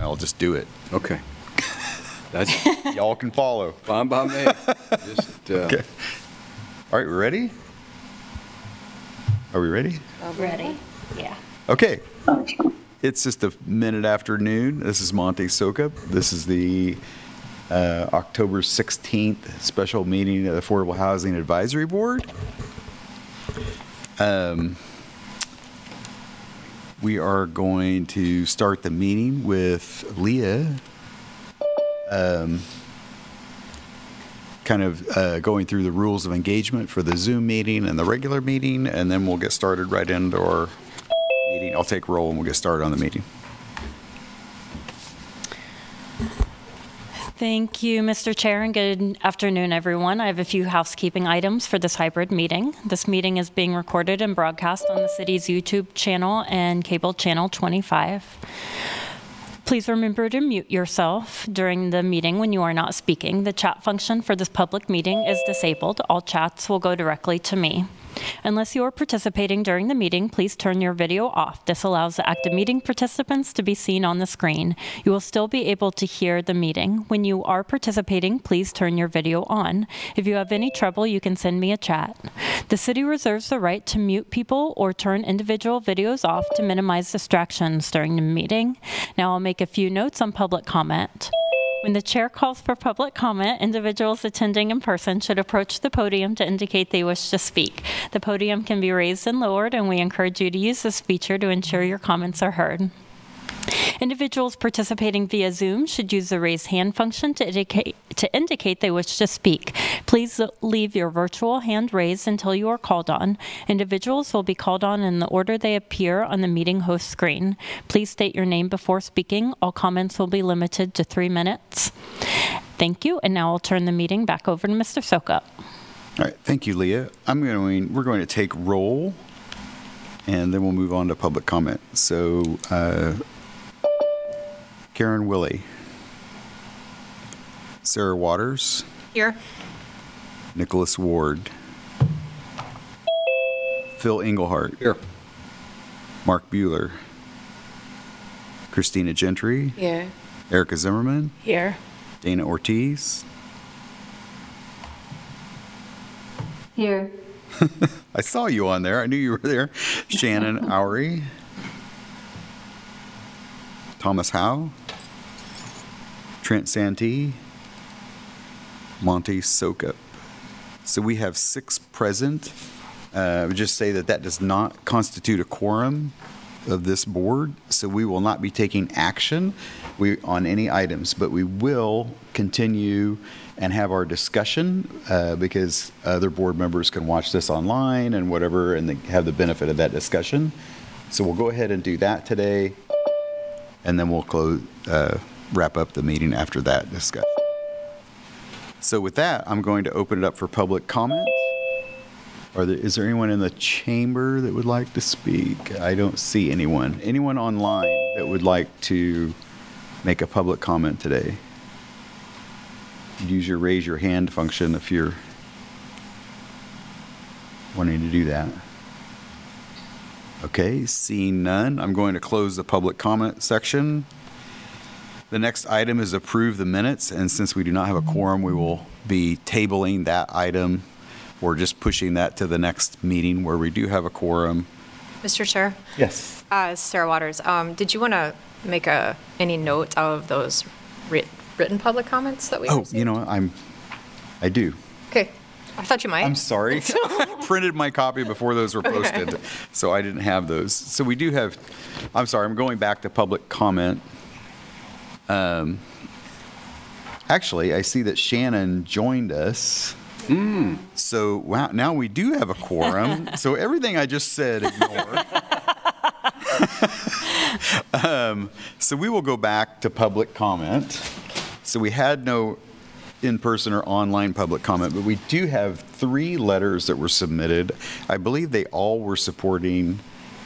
I'll just do it. Okay. That's Y'all can follow. fine by me. Just, uh, Okay. All right, we ready? Are we ready? Ready? Yeah. Okay. It's just a minute after noon. This is Monte Sokup. This is the uh, October 16th special meeting of the Affordable Housing Advisory Board. Um, We are going to start the meeting with Leah um, kind of uh, going through the rules of engagement for the Zoom meeting and the regular meeting, and then we'll get started right into our meeting. I'll take roll and we'll get started on the meeting. Thank you, Mr. Chair, and good afternoon, everyone. I have a few housekeeping items for this hybrid meeting. This meeting is being recorded and broadcast on the city's YouTube channel and cable channel 25. Please remember to mute yourself during the meeting when you are not speaking. The chat function for this public meeting is disabled. All chats will go directly to me. Unless you are participating during the meeting, please turn your video off. This allows the active meeting participants to be seen on the screen. You will still be able to hear the meeting. When you are participating, please turn your video on. If you have any trouble, you can send me a chat. The city reserves the right to mute people or turn individual videos off to minimize distractions during the meeting. Now I'll make a few notes on public comment. When the chair calls for public comment, individuals attending in person should approach the podium to indicate they wish to speak. The podium can be raised and lowered, and we encourage you to use this feature to ensure your comments are heard. Individuals participating via Zoom should use the raise hand function to indicate, to indicate they wish to speak. Please leave your virtual hand raised until you are called on. Individuals will be called on in the order they appear on the meeting host screen. Please state your name before speaking. All comments will be limited to three minutes. Thank you, and now I'll turn the meeting back over to Mr. Sokup. All right, thank you, Leah. I'm going, we're going to take roll, and then we'll move on to public comment. So, uh, Karen Willie. Sarah Waters. Here. Nicholas Ward. Phil Engelhardt. Here. Mark Bueller. Christina Gentry. Here. Erica Zimmerman. Here. Dana Ortiz. Here. I saw you on there. I knew you were there. Shannon Oury. Thomas Howe. Trent Santee. Monty Sokup. So we have six present. Uh, I would just say that that does not constitute a quorum of this board, so we will not be taking action we, on any items, but we will continue and have our discussion uh, because other board members can watch this online and whatever, and have the benefit of that discussion. So we'll go ahead and do that today, and then we'll close, uh, wrap up the meeting after that discussion. So with that, I'm going to open it up for public comment. Are there, is there anyone in the chamber that would like to speak? I don't see anyone. Anyone online that would like to make a public comment today? Use your raise your hand function if you're wanting to do that. Okay, seeing none, I'm going to close the public comment section. The next item is approve the minutes, and since we do not have a quorum, we will be tabling that item or just pushing that to the next meeting where we do have a quorum. Mr. Chair, Yes. uh, Sarah Waters, um, did you want to make a, any note of those writ- written public comments that we Oh, received? you know, what? I'm, I do. Okay, I thought you might. I'm sorry. Printed my copy before those were posted, so I didn't have those. So we do have, I'm sorry, I'm going back to public comment. Um, Actually, I see that Shannon joined us. So wow, now we do have a quorum. So everything I just said, ignore. Um, So we will go back to public comment. So we had no in-person or online public comment, but we do have three letters that were submitted. I believe they all were supporting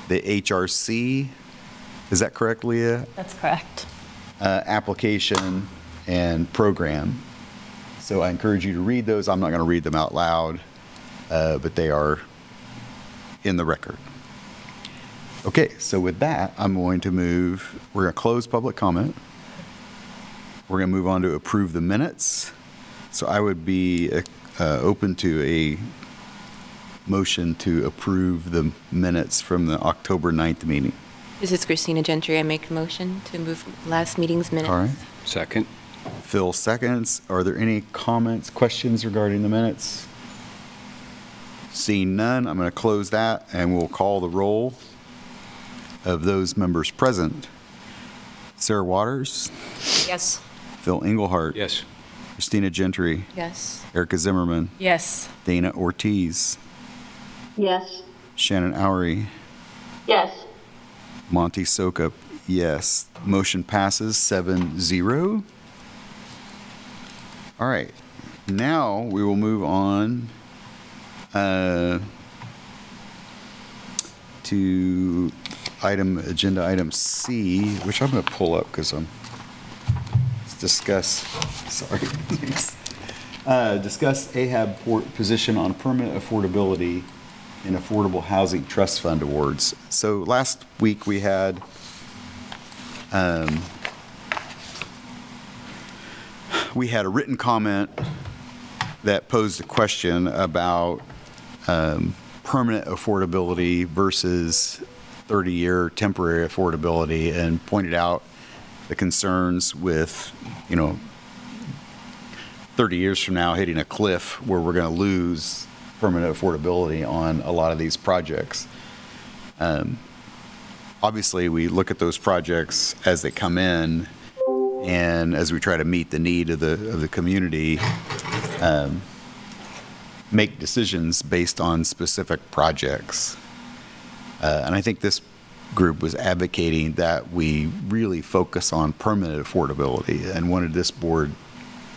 the HRC. Is that correct, Leah? That's correct. Uh, application and program. So I encourage you to read those. I'm not going to read them out loud, uh, but they are in the record. Okay, so with that, I'm going to move, we're going to close public comment. We're going to move on to approve the minutes. So I would be uh, open to a motion to approve the minutes from the October 9th meeting. This is Christina Gentry. I make a motion to move last meeting's minutes. All right. Second. Phil seconds. Are there any comments, questions regarding the minutes? Seeing none, I'm going to close that and we'll call the roll of those members present. Sarah Waters, Yes. Phil Engelhardt. Yes. Christina Gentry, Yes. Erica Zimmerman, Yes. Dana Ortiz, Yes. Shannon Oury, Yes. Monty Sokup, yes. Motion passes 7-0. All right, now we will move on uh, to item, agenda item C, which I'm going to pull up because I'm, let's discuss, sorry. Uh, Discuss AHAB board position on permanent affordability in Affordable Housing Trust Fund awards. So last week, we had um, we had a written comment that posed a question about um, permanent affordability versus 30-year temporary affordability and pointed out the concerns with, you know, 30 years from now hitting a cliff where we're going to lose permanent affordability on a lot of these projects. Um, Obviously, we look at those projects as they come in and as we try to meet the need of the, of the community, um, make decisions based on specific projects. Uh, And I think this group was advocating that we really focus on permanent affordability and wanted this board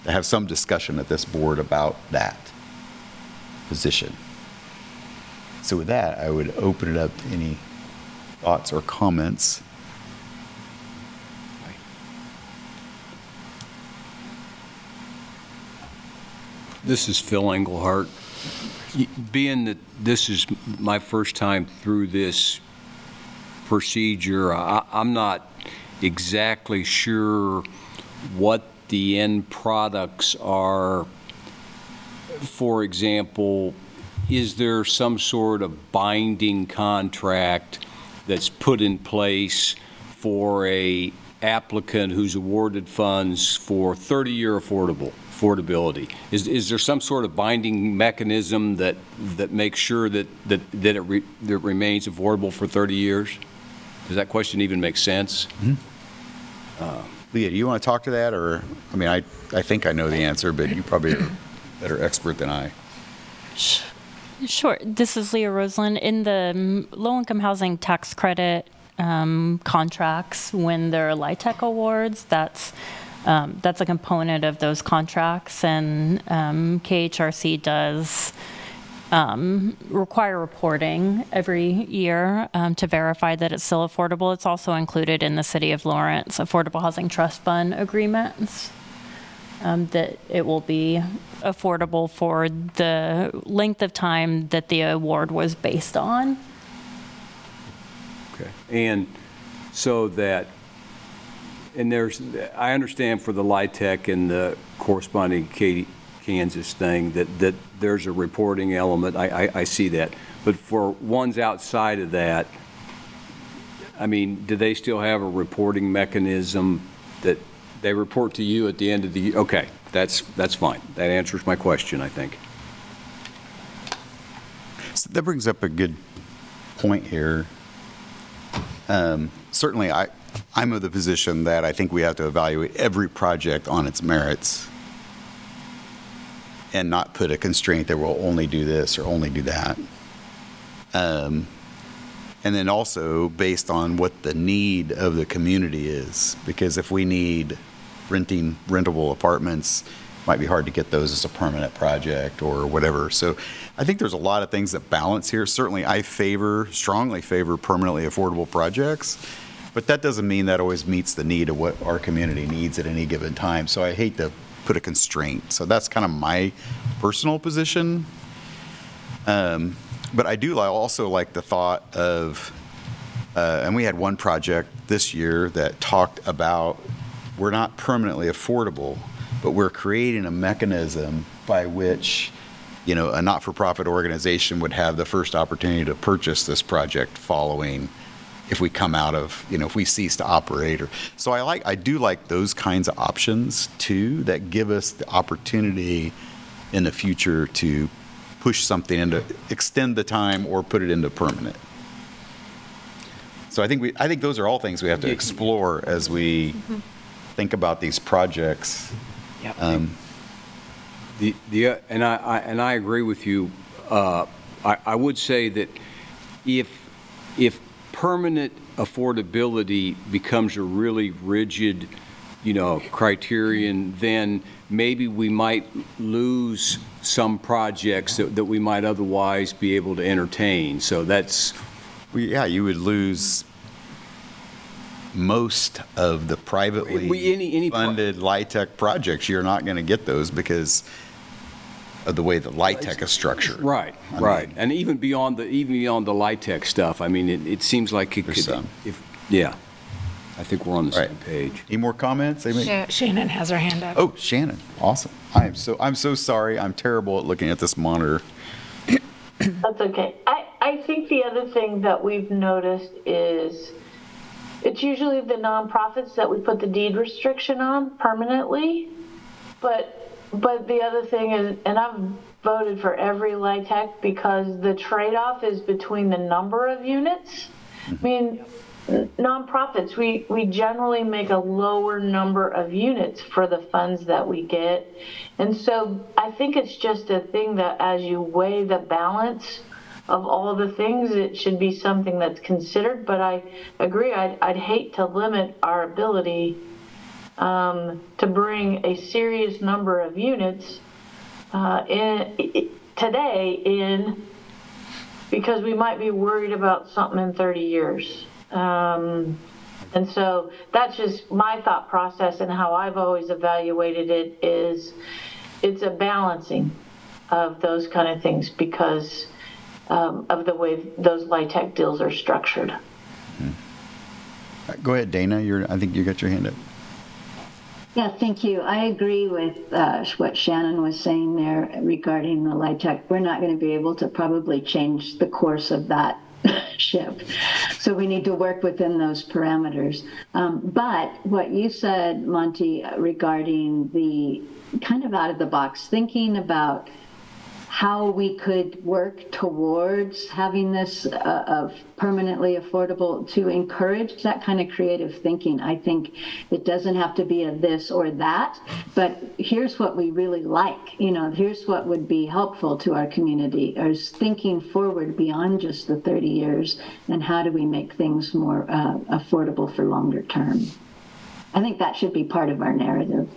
to have some discussion at this board about that position. So with that, I would open it up to any thoughts or comments. This is Phil Engelhardt. Y- Being that this is my first time through this procedure, I- I'm not exactly sure what the end products are. For example, is there some sort of binding contract that's put in place for a applicant who's awarded funds for 30-year affordable, affordability? Is, is there some sort of binding mechanism that, that makes sure that, that, that it re- that it remains affordable for 30 years? Does that question even make sense? Mm-hmm. Uh. Leah, do you want to talk to that, or, I mean, I, I think I know the answer, but you probably are better expert than I. Sure. This is Leah Roseland. In the mm, low-income housing tax credit um, contracts, when there are LIHTC awards, that's, um, that's a component of those contracts, and um, KHRC does um, require reporting every year um, to verify that it's still affordable. It's also included in the City of Lawrence Affordable Housing Trust Fund agreements um, that it will be affordable for the length of time that the award was based on. Okay. And so that, and there's, I understand for the LIHTC and the corresponding Katy, Kansas thing, that, that there's a reporting element, I, I, I see that. But for ones outside of that, I mean, do they still have a reporting mechanism that they report to you at the end of the, okay, that's, that's fine. That answers my question, I think. So that brings up a good point here. Um, Certainly, I, I'm of the position that I think we have to evaluate every project on its merits and not put a constraint that we'll only do this or only do that. Um, And then also based on what the need of the community is, because if we need renting rentable apartments, might be hard to get those as a permanent project or whatever. So I think there's a lot of things that balance here. Certainly, I favor, strongly favor permanently affordable projects, but that doesn't mean that always meets the need of what our community needs at any given time. So I hate to put a constraint. So that's kind of my personal position. Um, But I do also like the thought of, uh, and we had one project this year that talked about we're not permanently affordable, but we're creating a mechanism by which, you know, a not-for-profit organization would have the first opportunity to purchase this project following if we come out of, you know, if we cease to operate or, so I like, I do like those kinds of options too, that give us the opportunity in the future to push something into, extend the time or put it into permanent. So I think we, I think those are all things we have to explore as we mm-hmm. Think about these projects. Um, The, the, uh, and I, I- and I agree with you. Uh, I, I would say that if, if permanent affordability becomes a really rigid, you know, criterion, then maybe we might lose some projects that, that we might otherwise be able to entertain. So that's, Well, yeah, you would lose most of the We- privately any- any pro- funded LIHTC projects. You're not going to get those because of the way that LIHTC is structured. right, I right. mean- And even beyond the, even beyond the LIHTC stuff, I mean, it, it seems like it could, some. if, yeah. I think we're on the Right. same page. Any more comments? Anybody? Yeah. Shannon has her hand up. Oh, Shannon, awesome. I am so, I'm so sorry. I'm terrible at looking at this monitor. That's okay. I, I think the other thing that we've noticed is it's usually the nonprofits that we put the deed restriction on permanently. But, but the other thing is, and I've voted for every LIHTC because the trade-off is between the number of units. I mm-hmm. mean, nonprofits, we, we generally make a lower number of units for the funds that we get. And so I think it's just a thing that as you weigh the balance of all the things, it should be something that's considered. But I agree, I'd, I'd hate to limit our ability um, to bring a serious number of units uh, in, today in because we might be worried about something in 30 years. Um, and so that's just my thought process and how I've always evaluated it is it's a balancing of those kind of things because um, of the way those LIHTC deals are structured. Go ahead, Dana. You're, I think you got your hand up. Yeah, thank you. I agree with uh, what Shannon was saying there regarding the LIHTC. We're not going to be able to probably change the course of that ship. So we need to work within those parameters. Um, but what you said, Monty, regarding the kind of out of the box thinking about how we could work towards having this uh, of permanently affordable to encourage that kind of creative thinking. I think it doesn't have to be a this or that, but here's what we really like. You know, here's what would be helpful to our community is thinking forward beyond just the 30 years and how do we make things more uh, affordable for longer term. I think that should be part of our narrative.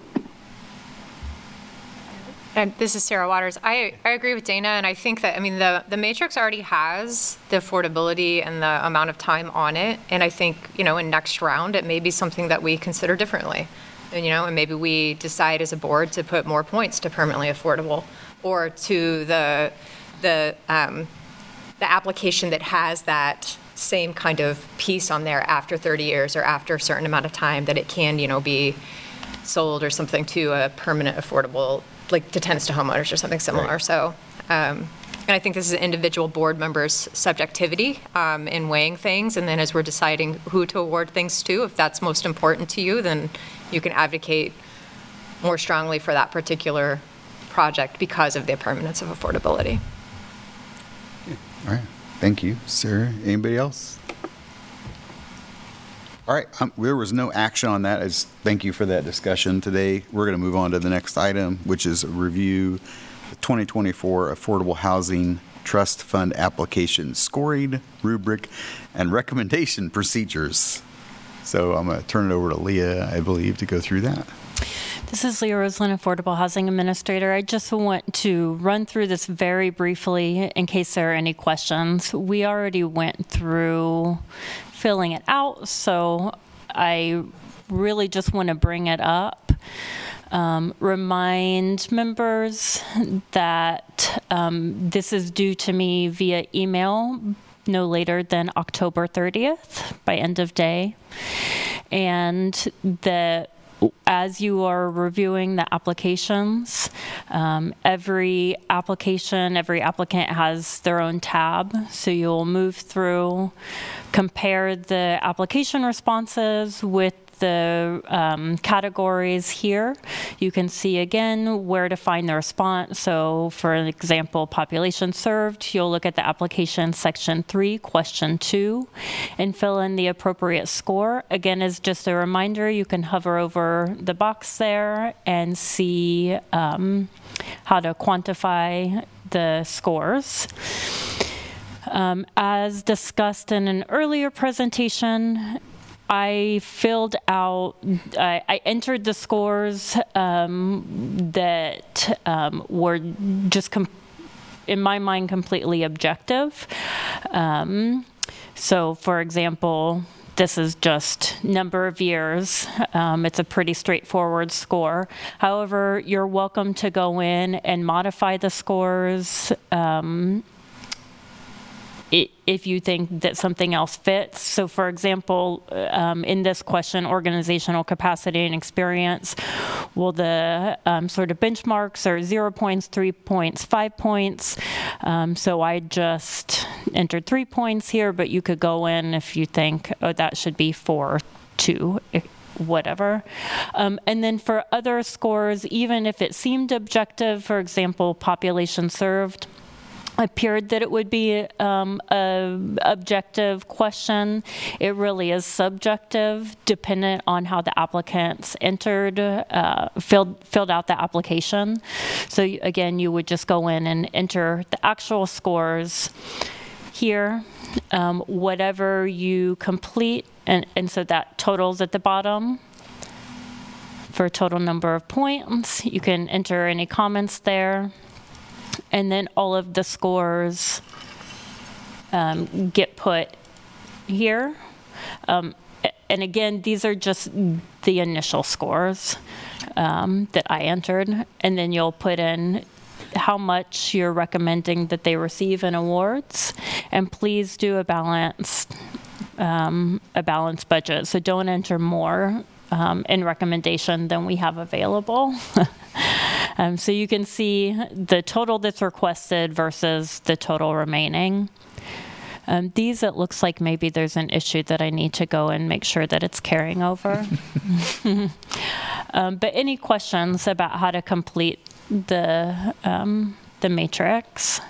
And this is Sarah Waters. I, I agree with Dana, and I think that, I mean, the, the matrix already has the affordability and the amount of time on it. And I think, you know, in next round, it may be something that we consider differently. And, you know, and maybe we decide as a board to put more points to permanently affordable or to the, the, um, the application that has that same kind of piece on there after 30 years or after a certain amount of time that it can, you know, be sold or something to a permanent affordable, like to tenants to homeowners or something similar. Right. So, um, and I think this is an individual board member's subjectivity um, in weighing things. And then as we're deciding who to award things to, if that's most important to you, then you can advocate more strongly for that particular project because of the permanence of affordability. All right. Thank you, Sarah. Anybody else? All right. Um, there was no action on that. As thank you for that discussion today. We're going to move on to the next item, which is review the 2024 Affordable Housing Trust Fund application scoring rubric and recommendation procedures. So I'm going to turn it over to Leah, I believe, to go through that. This is Leah Roseland, Affordable Housing Administrator. I just want to run through this very briefly in case there are any questions. We already went through filling it out, so I really just want to bring it up. Um, remind members that um, this is due to me via email no later than October 30th by end of day. And the as you are reviewing the applications, um, every application, every applicant has their own tab. So you'll move through, compare the application responses with the um, categories here. You can see again where to find the response. So for an example, population served, you'll look at the application section three, question two, and fill in the appropriate score. Again, as just a reminder, you can hover over the box there and see um, how to quantify the scores. Um, As discussed in an earlier presentation, I filled out, I, I entered the scores um, that um, were just, com- in my mind, completely objective. Um, so, for example, this is just number of years. Um, it's a pretty straightforward score. However, you're welcome to go in and modify the scores um, i- if you think that something else fits. So for example, um, in this question, organizational capacity and experience, will the um, sort of benchmarks are zero points, three points, five points. Um, So I just entered three points here, but you could go in if you think, oh, that should be four, two, whatever. Um, and then for other scores, even if it seemed objective, for example, population served, appeared that it would be um, a objective question. It really is subjective, dependent on how the applicants entered, uh, filled filled out the application. So again, you would just go in and enter the actual scores here, um, whatever you complete, and, and so that totals at the bottom for a total number of points. You can enter any comments there and then all of the scores um, get put here. Um, and again, these are just the initial scores um, that I entered, and then you'll put in how much you're recommending that they receive in awards, and please do a balanced um, a balanced budget. So don't enter more um, in recommendation than we have available. Um, so you can see the total that's requested versus the total remaining. Um, these, it looks like maybe there's an issue that I need to go and make sure that it's carrying over. um, but any questions about how to complete the um, the matrix?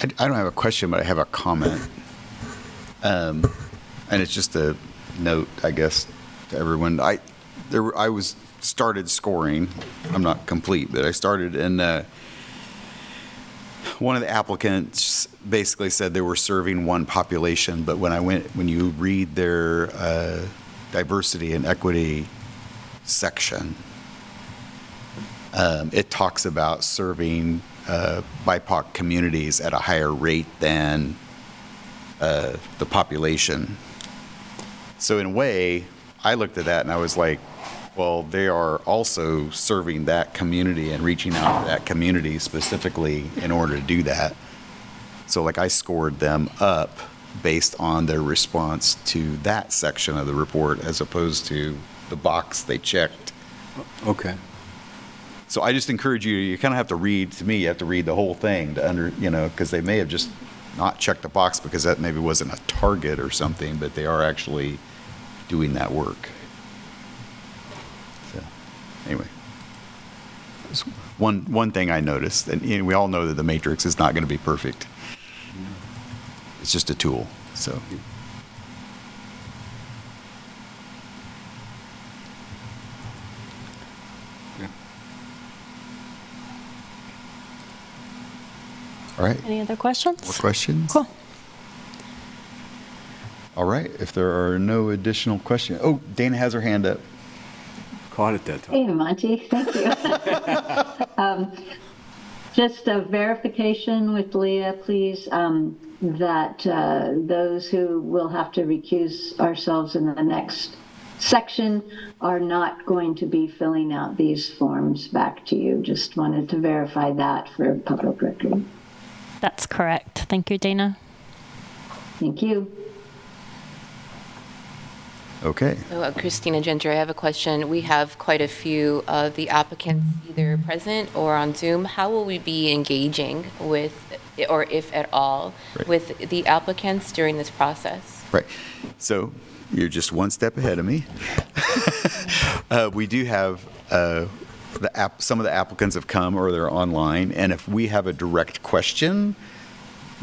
I, I don't have a question, but I have a comment. Um, and it's just a note, I guess, to everyone. I, there, I was, started scoring. I'm not complete, but I started and, uh, one of the applicants basically said they were serving one population, but when I went, when you read their, uh, diversity and equity section, um, it talks about serving uh, BIPOC communities at a higher rate than uh, the population. So in a way, I looked at that and I was like, well, they are also serving that community and reaching out to that community specifically in order to do that. So like I scored them up based on their response to that section of the report as opposed to the box they checked. Okay. So I just encourage you, you kind of have to read, to me, you have to read the whole thing to under, you know, because they may have just not checked the box because that maybe wasn't a target or something, but they are actually doing that work. So, anyway. One, one thing I noticed, and you we all know that the matrix is not going to be perfect. It's just a tool, so. All right, Any other questions? more questions? Cool. All right, if there are no additional questions, oh, Dana has her hand up. Caught it that time. Hey, Monty, thank you. Um, Just a verification with Leah, please, um, that uh, those who will have to recuse ourselves in the next section are not going to be filling out these forms back to you. Just wanted to verify that for public record. That's correct. Thank you, Dana. Thank you. Okay. So, uh, Christina Gentry, I have a question. We have quite a few of the applicants either present or on Zoom. How will we be engaging with, or if at all, Right. with the applicants during this process? Right. So you're just one step ahead of me. uh, we do have uh, the app, some of the applicants have come or they're online, and if we have a direct question,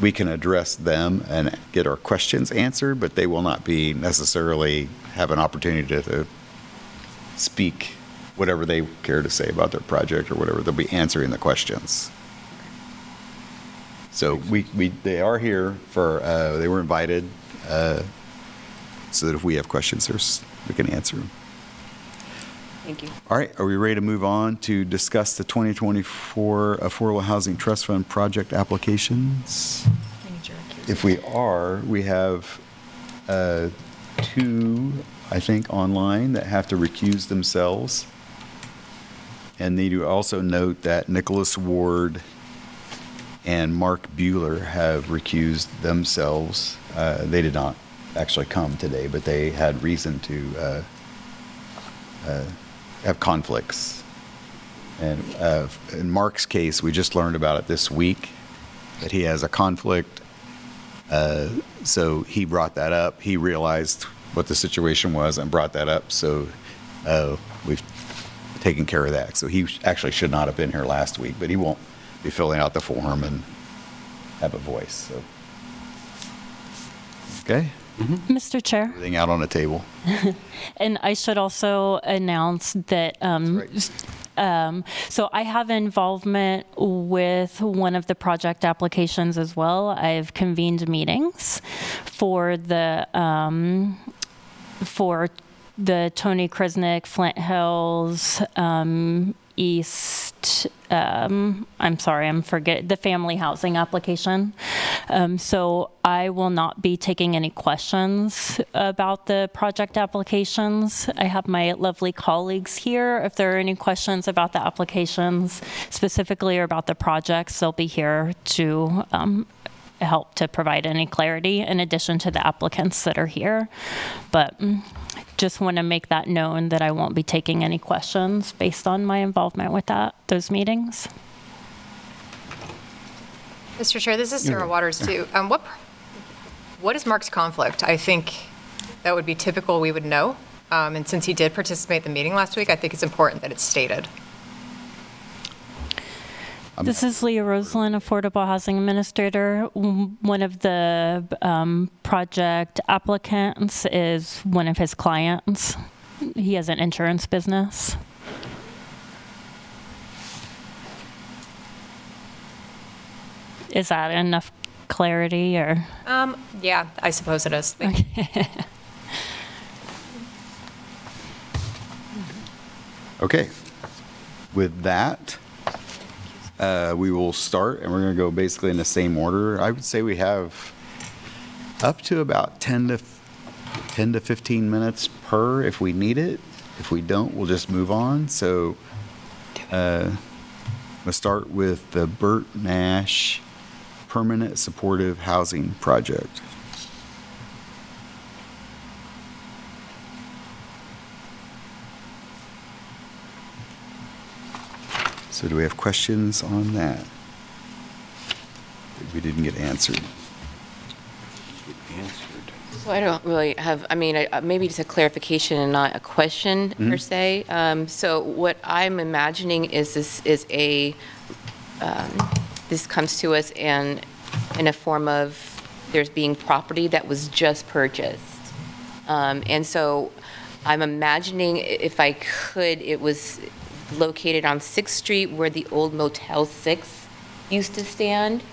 we can address them and get our questions answered, but they will not be necessarily have an opportunity to, to speak whatever they care to say about their project or whatever. They'll be answering the questions. So we, we they are here for uh, they were invited uh, so that if we have questions, we can answer them. Thank you. All right, are we ready to move on to discuss the 2024 Affordable Housing Trust Fund project applications? If we are, we have uh, two, I think, online that have to recuse themselves. And need to also note that Nicholas Ward and Mark Bueller have recused themselves. Uh, They did not actually come today, but they had reason to uh, uh, have conflicts. And uh, in Mark's case, we just learned about it this week, that he has a conflict. Uh, So he brought that up. He realized what the situation was and brought that up. So uh, we've taken care of that. So he actually should not have been here last week, but he won't be filling out the form and have a voice, so. Okay, Mr. Chair, everything out on the table. and I should also announce that, um, um, so I have involvement with one of the project applications as well. I've convened meetings for the, um, for the Tony Krisnick, Flint Hills, um, East, um, I'm sorry, I'm forget, the family housing application. Um, so I will not be taking any questions about the project applications. I have my lovely colleagues here. If there are any questions about the applications specifically or about the projects, they'll be here to, um, help to provide any clarity in addition to the applicants that are here. But just want to make that known that I won't be taking any questions based on my involvement with that, those meetings. Mr. Chair, this is Sarah Waters, too. Um, What, what is Mark's conflict? I think that would be typical, we would know. Um, And since he did participate in the meeting last week, I think it's important that it's stated. This is Leah Roseland, Affordable Housing Administrator. One of the um, project applicants is one of his clients. He has an insurance business. Is that enough clarity or? Um, Yeah, I suppose it is. Okay. With that, uh, we will start, and we're going to go basically in the same order. I would say we have up to about 10 to 10 to 15 minutes per if we need it. If we don't, we'll just move on. So, uh, we'll start with the Bert Nash Permanent Supportive Housing Project. So do we have questions on that? that We didn't get answered. Answered. So I don't really have, I mean, I- uh, maybe just a clarification and not a question per se. Um, So what I'm imagining is this is a, um, this comes to us and in a form of, there's being property that was just purchased. Um, And so I'm imagining, i- if I could, it was located on Sixth Street where the old Motel 6 used to stand.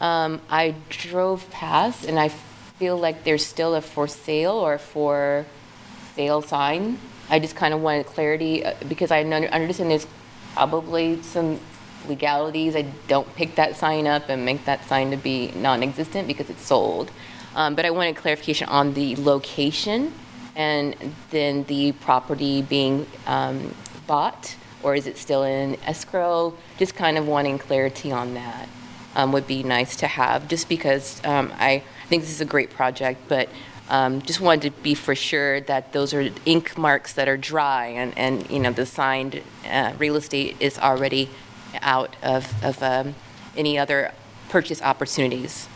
Um, I drove past and I feel like there's still a for sale or for sale sign. I just kind of wanted clarity uh, because I under- understand there's probably some legalities. I don't pick that sign up and make that sign to be non-existent because it's sold. Um, But I wanted clarification on the location and then the property being um, bought, or is it still in escrow? Just kind of wanting clarity on that um, would be nice to have, just because um, I think this is a great project, but Um, Just wanted to be for sure that those are ink marks that are dry and, and, you know, the signed uh, real estate is already out of, of um, any other purchase opportunities.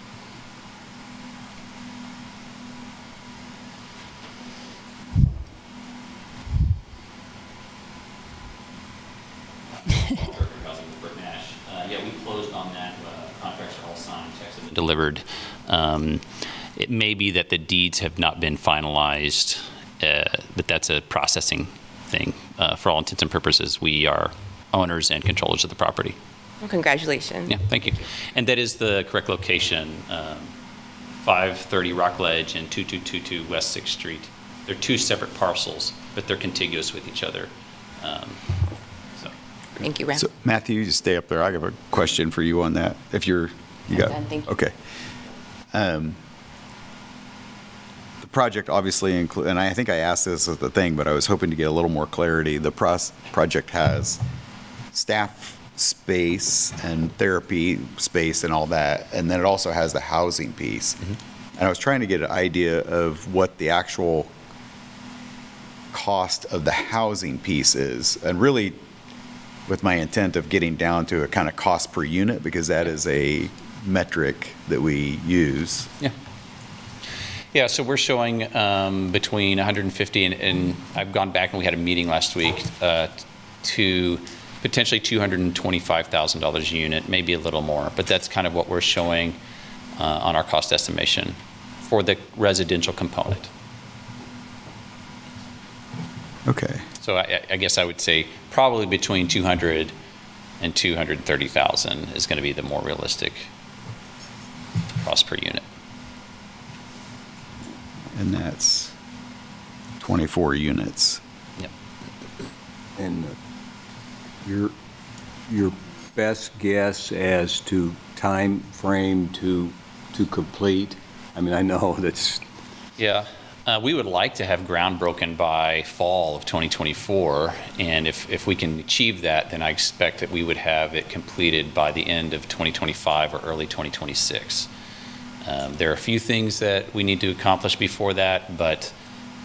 Housing with Bert Nash. Uh, Yeah, we closed on that. uh, Contracts are all signed, checks have been delivered. Um, It may be that the deeds have not been finalized, uh, but that's a processing thing. Uh, For all intents and purposes, we are owners and controllers of the property. Well, Congratulations. Yeah, thank you. And that is the correct location, um, 530 Rockledge and 2222 West Sixth Street. They're two separate parcels, but they're contiguous with each other. Um, So Thank you, Ram. So Matthew, you just stay up there. I have a question for you on that, if you're, you I'm got. done, thank you. Okay. Um, The project obviously include, and I think I asked this as the thing, but I was hoping to get a little more clarity. The pros, project has staff space and therapy space and all that, and then it also has the housing piece. And I was trying to get an idea of what the actual cost of the housing piece is, and really with my intent of getting down to a kind of cost per unit, because that is a metric that we use. Yeah. Yeah, so we're showing um, between 150 and, and I've gone back and we had a meeting last week uh, to potentially $225,000 a unit, maybe a little more, but that's kind of what we're showing uh, on our cost estimation for the residential component. Okay. So I, I guess I would say probably between 200 and 230,000 is going to be the more realistic cost per unit. And that's 24 units. Yep. And uh, your, your best guess as to time frame to, to complete? I mean, I know that's, Yeah, uh, we would like to have ground broken by fall of 2024, and if, if we can achieve that, then I expect that we would have it completed by the end of 2025 or early 2026. Um, There are a few things that we need to accomplish before that, but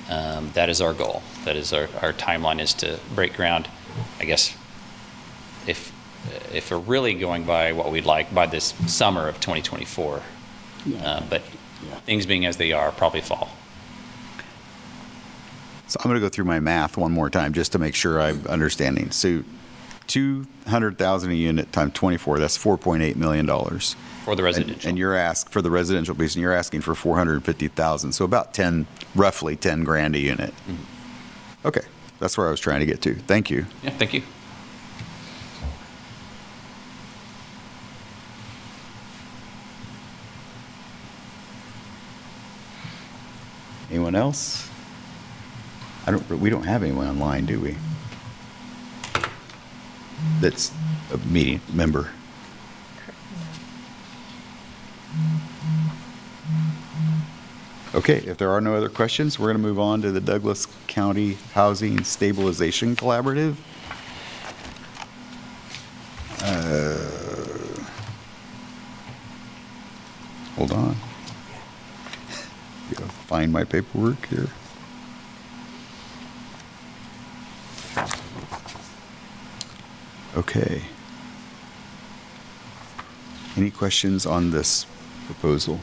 um, that is our goal. That is our, our timeline is to break ground, I guess, if, if we're really going by what we'd like, by this summer of 2024. Uh, But Yeah. things being as they are, probably fall. So I'm going to go through my math one more time just to make sure I'm understanding. So 200,000 a unit times 24, that's 4.8 million dollars. For the residential. And you're asked for the residential piece, and you're asking for 450,000, so about 10, roughly 10 grand a unit. Mm-hmm. Okay, that's where I was trying to get to. Thank you. Yeah, thank you. Anyone else? I don't, we don't have anyone online, do we? That's a meeting member. Okay, if there are no other questions, we're going to move on to the Douglas County Housing Stabilization Collaborative. Uh, Hold on. Gotta Find my paperwork here. Okay. Any questions on this proposal?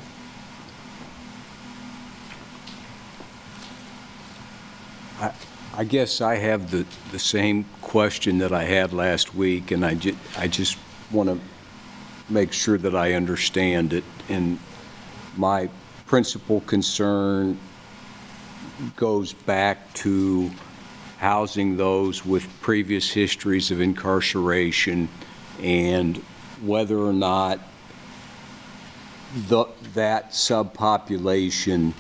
I, I guess I have the, the same question that I had last week, and I ju, I just want to make sure that I understand it. And my principal concern goes back to housing those with previous histories of incarceration and whether or not the, that subpopulation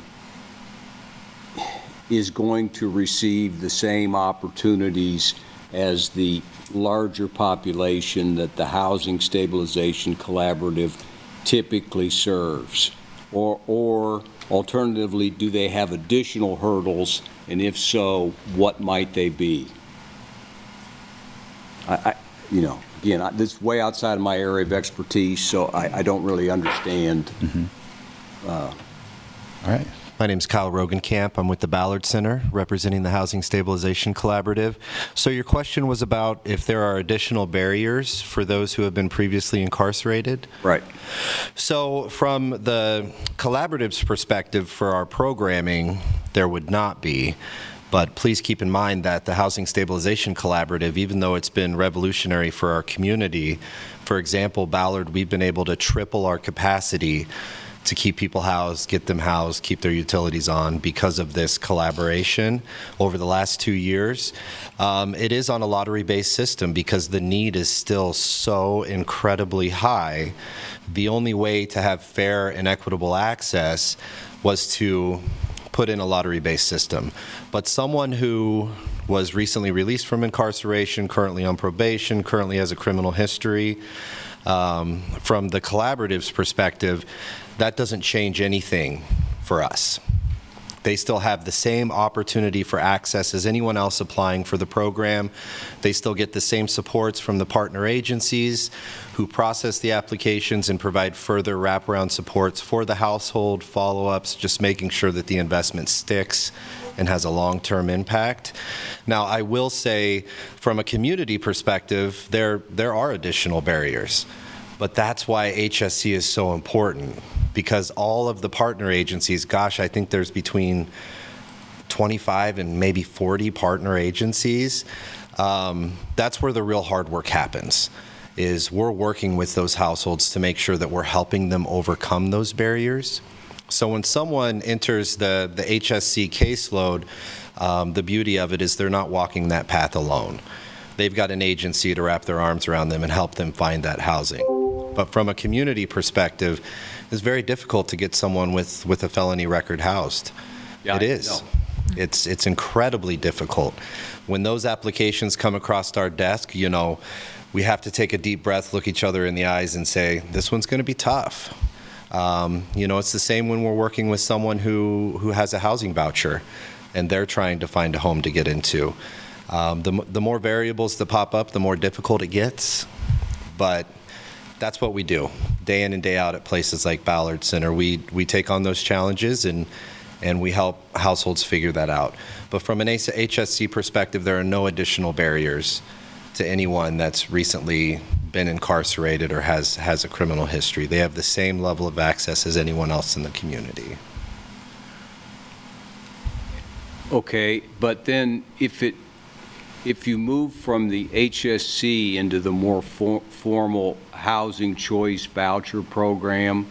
is going to receive the same opportunities as the larger population that the Housing Stabilization Collaborative typically serves? Or, or alternatively, do they have additional hurdles, and if so, what might they be? I, I, you know, again, I- this is way outside of my area of expertise, so I, I don't really understand. Mm-hmm. Uh, All right. My name is Kyle Rogenkamp. I'm with the Ballard Center, representing the Housing Stabilization Collaborative. So your question was about if there are additional barriers for those who have been previously incarcerated? Right. So, from the collaborative's perspective for our programming, there would not be. But please keep in mind that the Housing Stabilization Collaborative, even though it's been revolutionary for our community, for example, Ballard, we've been able to triple our capacity to keep people housed, get them housed, keep their utilities on because of this collaboration over the last two years. Um, it is on a lottery based system because the need is still so incredibly high. The only way to have fair and equitable access was to put in a lottery based system. But someone who was recently released from incarceration, currently on probation, currently has a criminal history, um, from the collaborative's perspective, that doesn't change anything for us. They still have the same opportunity for access as anyone else applying for the program. They still get the same supports from the partner agencies who process the applications and provide further wraparound supports for the household, follow ups, just making sure that the investment sticks and has a long term impact. Now, I will say, from a community perspective, there, there are additional barriers. But that's why HSC is so important because all of the partner agencies, gosh, I think there's between 25 and maybe 40 partner agencies. Um, that's where the real hard work happens. Is we're working with those households to make sure that we're helping them overcome those barriers. So when someone enters the, the HSC caseload, um, the beauty of it is they're not walking that path alone. They've got an agency to wrap their arms around them and help them find that housing. But from a community perspective, it's very difficult to get someone with, with a felony record housed. Yeah, it I is. know. It's it's incredibly difficult. When those applications come across our desk, you know, we have to take a deep breath, look each other in the eyes, and say, "This one's going to be tough." Um, you know, it's the same when we're working with someone who who has a housing voucher, and they're trying to find a home to get into. Um, the m- the more variables that pop up, the more difficult it gets. But that's what we do day in and day out at places like Ballard Center. We we take on those challenges and and we help households figure that out. But from an HSC perspective, there are no additional barriers to anyone that's recently been incarcerated or has has a criminal history. They have the same level of access as anyone else in the community. Okay, but then if it, if you move from the HSC into the more for- formal housing choice voucher program,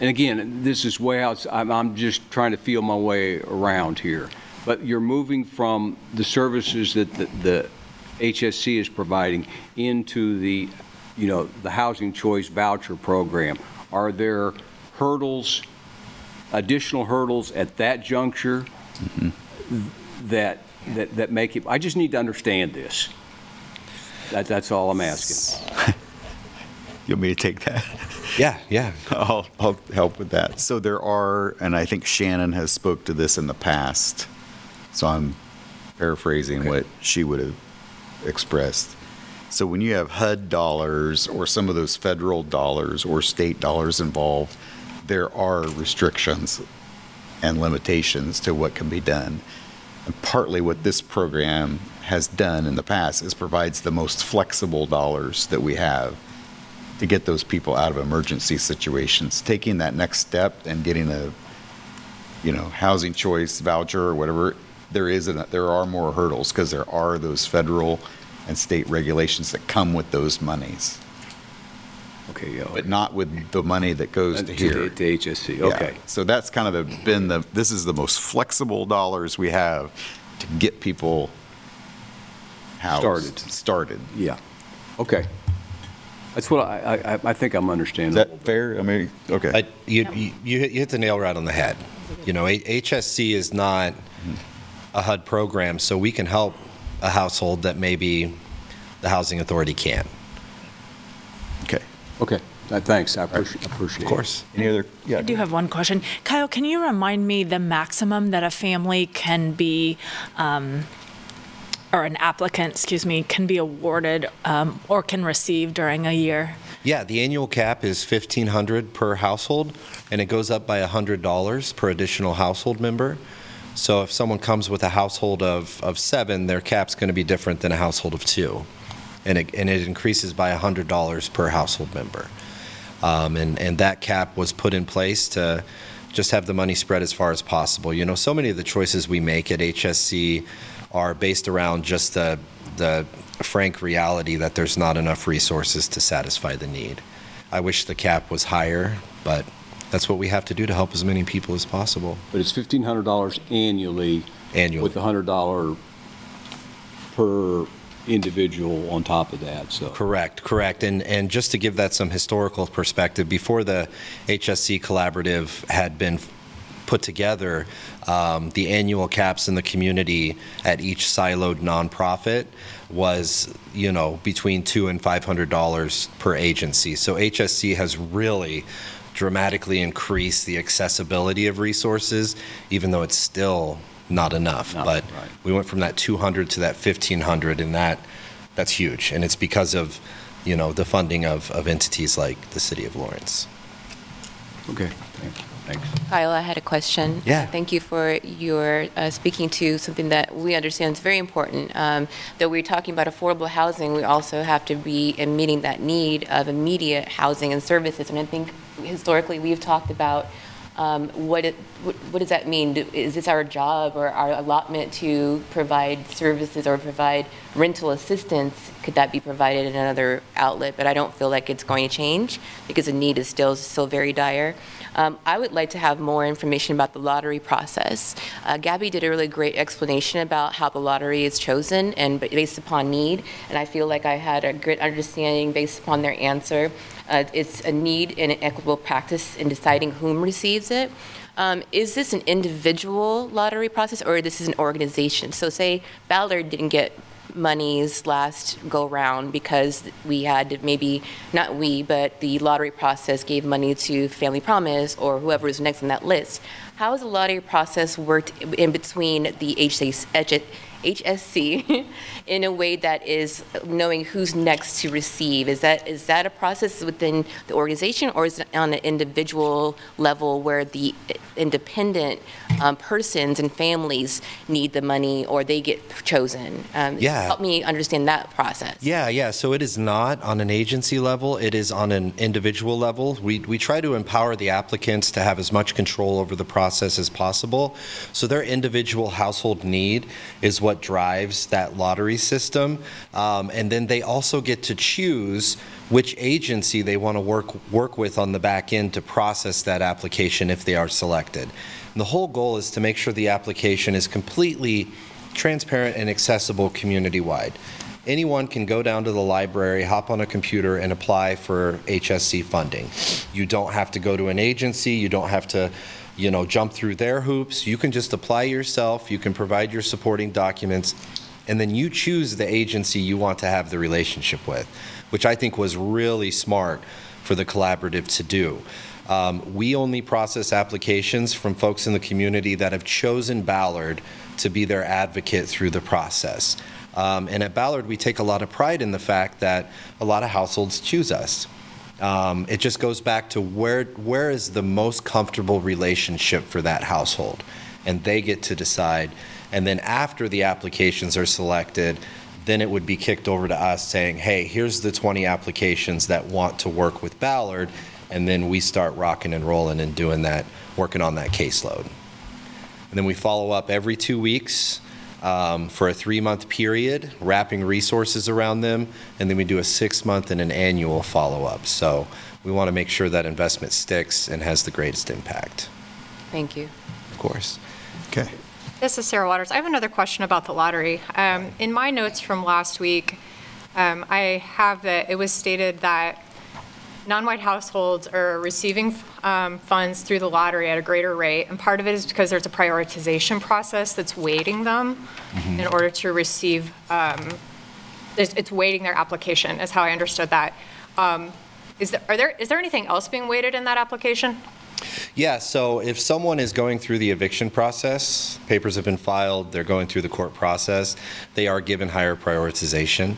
and again, this is way out, I'm, I'm just trying to feel my way around here, but you're moving from the services that the, the HSC is providing into the, you know, the housing choice voucher program. Are there hurdles additional hurdles at that juncture mm-hmm. That, that, that make it, I just need to understand this. That, that's all I'm asking. You want me to take that? Yeah, yeah. I'll, I'll help with that. So there are, and I think Shannon has spoke to this in the past, so I'm paraphrasing what she would have expressed. So when you have HUD dollars or some of those federal dollars or state dollars involved, there are restrictions and limitations to what can be done. And partly what this program has done in the past is provides the most flexible dollars that we have to get those people out of emergency situations. Taking that next step and getting a, you know, housing choice voucher or whatever, there is, an, there are more hurdles because there are those federal and state regulations that come with those monies, Okay, yeah. but not with the money that goes to To here. the- to HSC, Yeah. okay. So that's kind of the, been the, this is the most flexible dollars we have to get people housed. Started. Started. Yeah, okay. That's what I, I, I think I'm Is understanding. that fair? I mean, okay. I, you, you, you hit you hit the nail right on the head. You know, A- HSC is not a HUD program, so we can help a household that maybe the housing authority can't. Okay. Okay, Uh, thanks, I appreciate, appreciate it. Of course. Any other? Yeah. I do have one question. Kyle, can you remind me the maximum that a family can be um, or an applicant, excuse me, can be awarded um, or can receive during a year? Yeah, the annual cap is 1,500 per household, and it goes up by $100 per additional household member. So if someone comes with a household of, of seven, their cap's going to be different than a household of two. And it, and it increases by $100 per household member. Um, and, and that cap was put in place to just have the money spread as far as possible. You know, so many of the choices we make at HSC are based around just the, the frank reality that there's not enough resources to satisfy the need. I wish the cap was higher, but that's what we have to do to help as many people as possible. But it's $1,500 annually Annually. with a $100 per individual on top of that, so. Correct, correct. And, and just to give that some historical perspective, before the HSC Collaborative had been put together, um, the annual caps in the community at each siloed nonprofit was, you know, between two and five hundred dollars per agency. So HSC has really dramatically increased the accessibility of resources, even though it's still not enough. Not- But right. we went from that 200 to that 1,500, and that, that's huge. And it's because of, you know, the funding of, of entities like the City of Lawrence. Okay, thanks. Thanks. Kyle, I had a question. Yeah. Thank you for your uh, speaking to something that we understand is very important. Um, Though we're talking about affordable housing, we also have to be meeting that need of immediate housing and services. And I think historically, we've talked about um, what it, what what does that mean? Is this our job or our allotment to provide services or provide rental assistance? Could that be provided in another outlet? But I don't feel like it's going to change because the need is still, still very dire. Um, I would like to have more information about the lottery process. Uh, Gabby did a really great explanation about how the lottery is chosen and based upon need, and I feel like I had a good understanding based upon their answer. Uh, it's a need and an equitable practice in deciding whom receives it. Um, is this an individual lottery process or this is an organization? So, say Ballard didn't get monies last go round because we had maybe not we but the lottery process gave money to family promise or whoever is next on that list how has the lottery process worked in between the HSC, HSC in a way that is knowing who's next to receive. Is that is that a process within the organization or is it on an individual level where the independent um, persons and families need the money or they get chosen um, Yeah. help me understand that process Yeah, yeah. So it is not on an agency level, it is on an individual level. We, we try to empower the applicants to have as much control over the process as possible. So their individual household need is what drives that lottery system. Um, and then they also get to choose which agency they want to work, work with on the back end to process that application if they are selected. The whole goal is to make sure the application is completely transparent and accessible community-wide. Anyone can go down to the library, hop on a computer, and apply for HSC funding. You don't have to go to an agency, you don't have to, you know, jump through their hoops. You can just apply yourself, you can provide your supporting documents, and then you choose the agency you want to have the relationship with, which I think was really smart for the collaborative to do. Um, we only process applications from folks in the community that have chosen Ballard to be their advocate through the process. Um, and at Ballard, we take a lot of pride in the fact that a lot of households choose us. Um, it just goes back to where where is the most comfortable relationship for that household, and they get to decide. And then after the applications are selected, then it would be kicked over to us saying, "Hey, here's the 20 applications that want to work with Ballard," and then we start rocking and rolling and doing that, working on that caseload. And then we follow up every two weeks um, for a three-month period, wrapping resources around them, and then we do a six-month and an annual follow-up. So we want to make sure that investment sticks and has the greatest impact, thank you of course. Okay. This is Sarah Waters. I have another question about the lottery. Um, In my notes from last week, um, I have that it was stated that non-white households are receiving um, funds through the lottery at a greater rate, and part of it is because there's a prioritization process that's weighting them in order to receive, um, it's it's weighting their application, is how I understood that. Um, Is there, are there, is there anything else being weighted in that application? Yeah, so if someone is going through the eviction process, papers have been filed, they're going through the court process, they are given higher prioritization.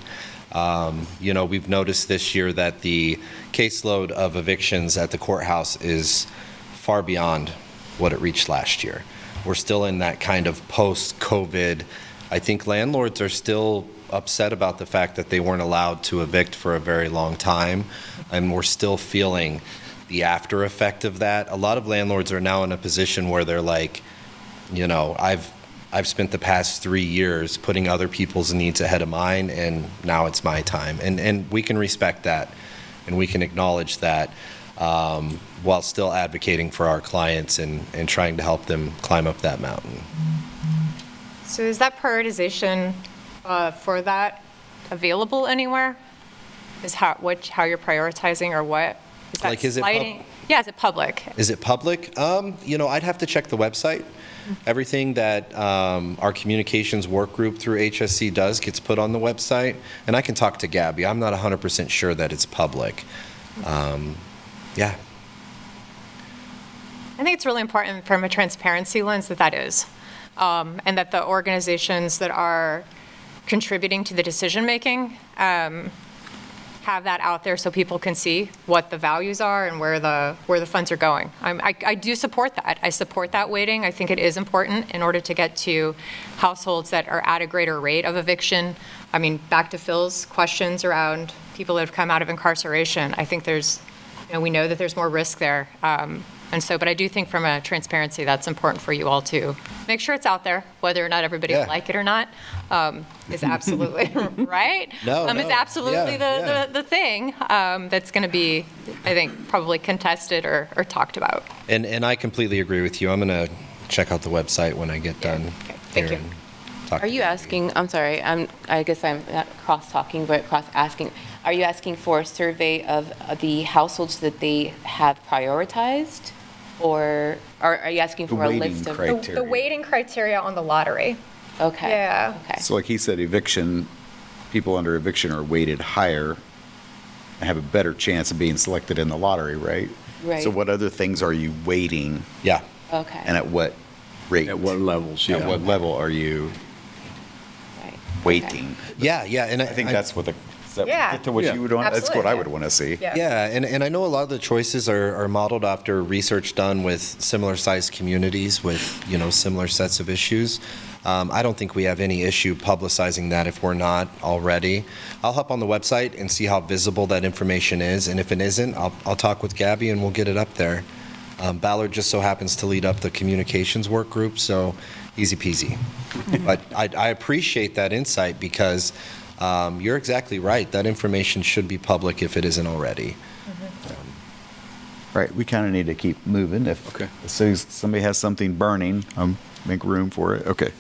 Um, You know, we've noticed this year that the caseload of evictions at the courthouse is far beyond what it reached last year. We're still in that kind of post-COVID, I think landlords are still upset about the fact that they weren't allowed to evict for a very long time, and we're still feeling the after effect of that. A lot of landlords are now in a position where they're like, you know, I've I've spent the past three years putting other people's needs ahead of mine, and now it's my time. And and we can respect that, and we can acknowledge that, um, while still advocating for our clients and and trying to help them climb up that mountain. So is that prioritization uh, for that available anywhere? Is how, what, how you're prioritizing or what? that Like, is it pub- Yeah, is it public? Is it public? Um, you know, I'd have to check the website. Everything that um, our communications work group through HSC does gets put on the website, and I can talk to Gabby. I'm not 100% sure that it's public. Um, yeah. I think it's really important from a transparency lens that that is. Um, And that the organizations that are contributing to the decision-making um, have that out there so people can see what the values are and where the, where the funds are going. I'm- I, I do support that. I support that weighting. I think it is important in order to get to households that are at a greater rate of eviction. I mean, back to Phil's questions around people that have come out of incarceration. I think there's, you know, we know that there's more risk there. Um, And so, but I do think from a transparency, that's important for you all to make sure it's out there, whether or not everybody Yeah. like it or not, um, is absolutely, right? No, Um, It's no. absolutely Yeah, the, yeah. the, the thing um, that's going to be, I think, probably contested or, or talked about. And, and I completely agree with you. I'm going to check out the website when I get done. Okay, thank here you. and talk Are to you asking, I'm sorry, I'm, I guess I'm not cross-talking, but cross-asking. Are you asking for a survey of uh, the households that they have prioritized? Or or are you asking The for a weighting list of? criteria. The- The weighting criteria on the lottery. Okay. Yeah. Okay. So like he said, eviction, people under eviction are weighted higher and have a better chance of being selected in the lottery, right? Right. So what other things are you weighting Yeah. Okay. and at what rate? At what levels, At what level are you Right. weighting? Yeah, yeah. And I think that's what the, does that Yeah. get to what Yeah. you would want, that's what I Absolutely. would want to see. Yeah. Yeah, and, and I know a lot of the choices are, are modeled after research done with similar sized communities with, you know, similar sets of issues. Um, I don't think we have any issue publicizing that if we're not already. I'll hop on the website and see how visible that information is, and if it isn't, I'll, I'll talk with Gabby and we'll get it up there. Um, Ballard just so happens to lead up the communications work group, so easy peasy. But I, I appreciate that insight because um, you're exactly right. That information should be public if it isn't already. Right, we kind of need to keep moving. If, Okay. as soon as somebody has something burning, um, make room for it. Okay.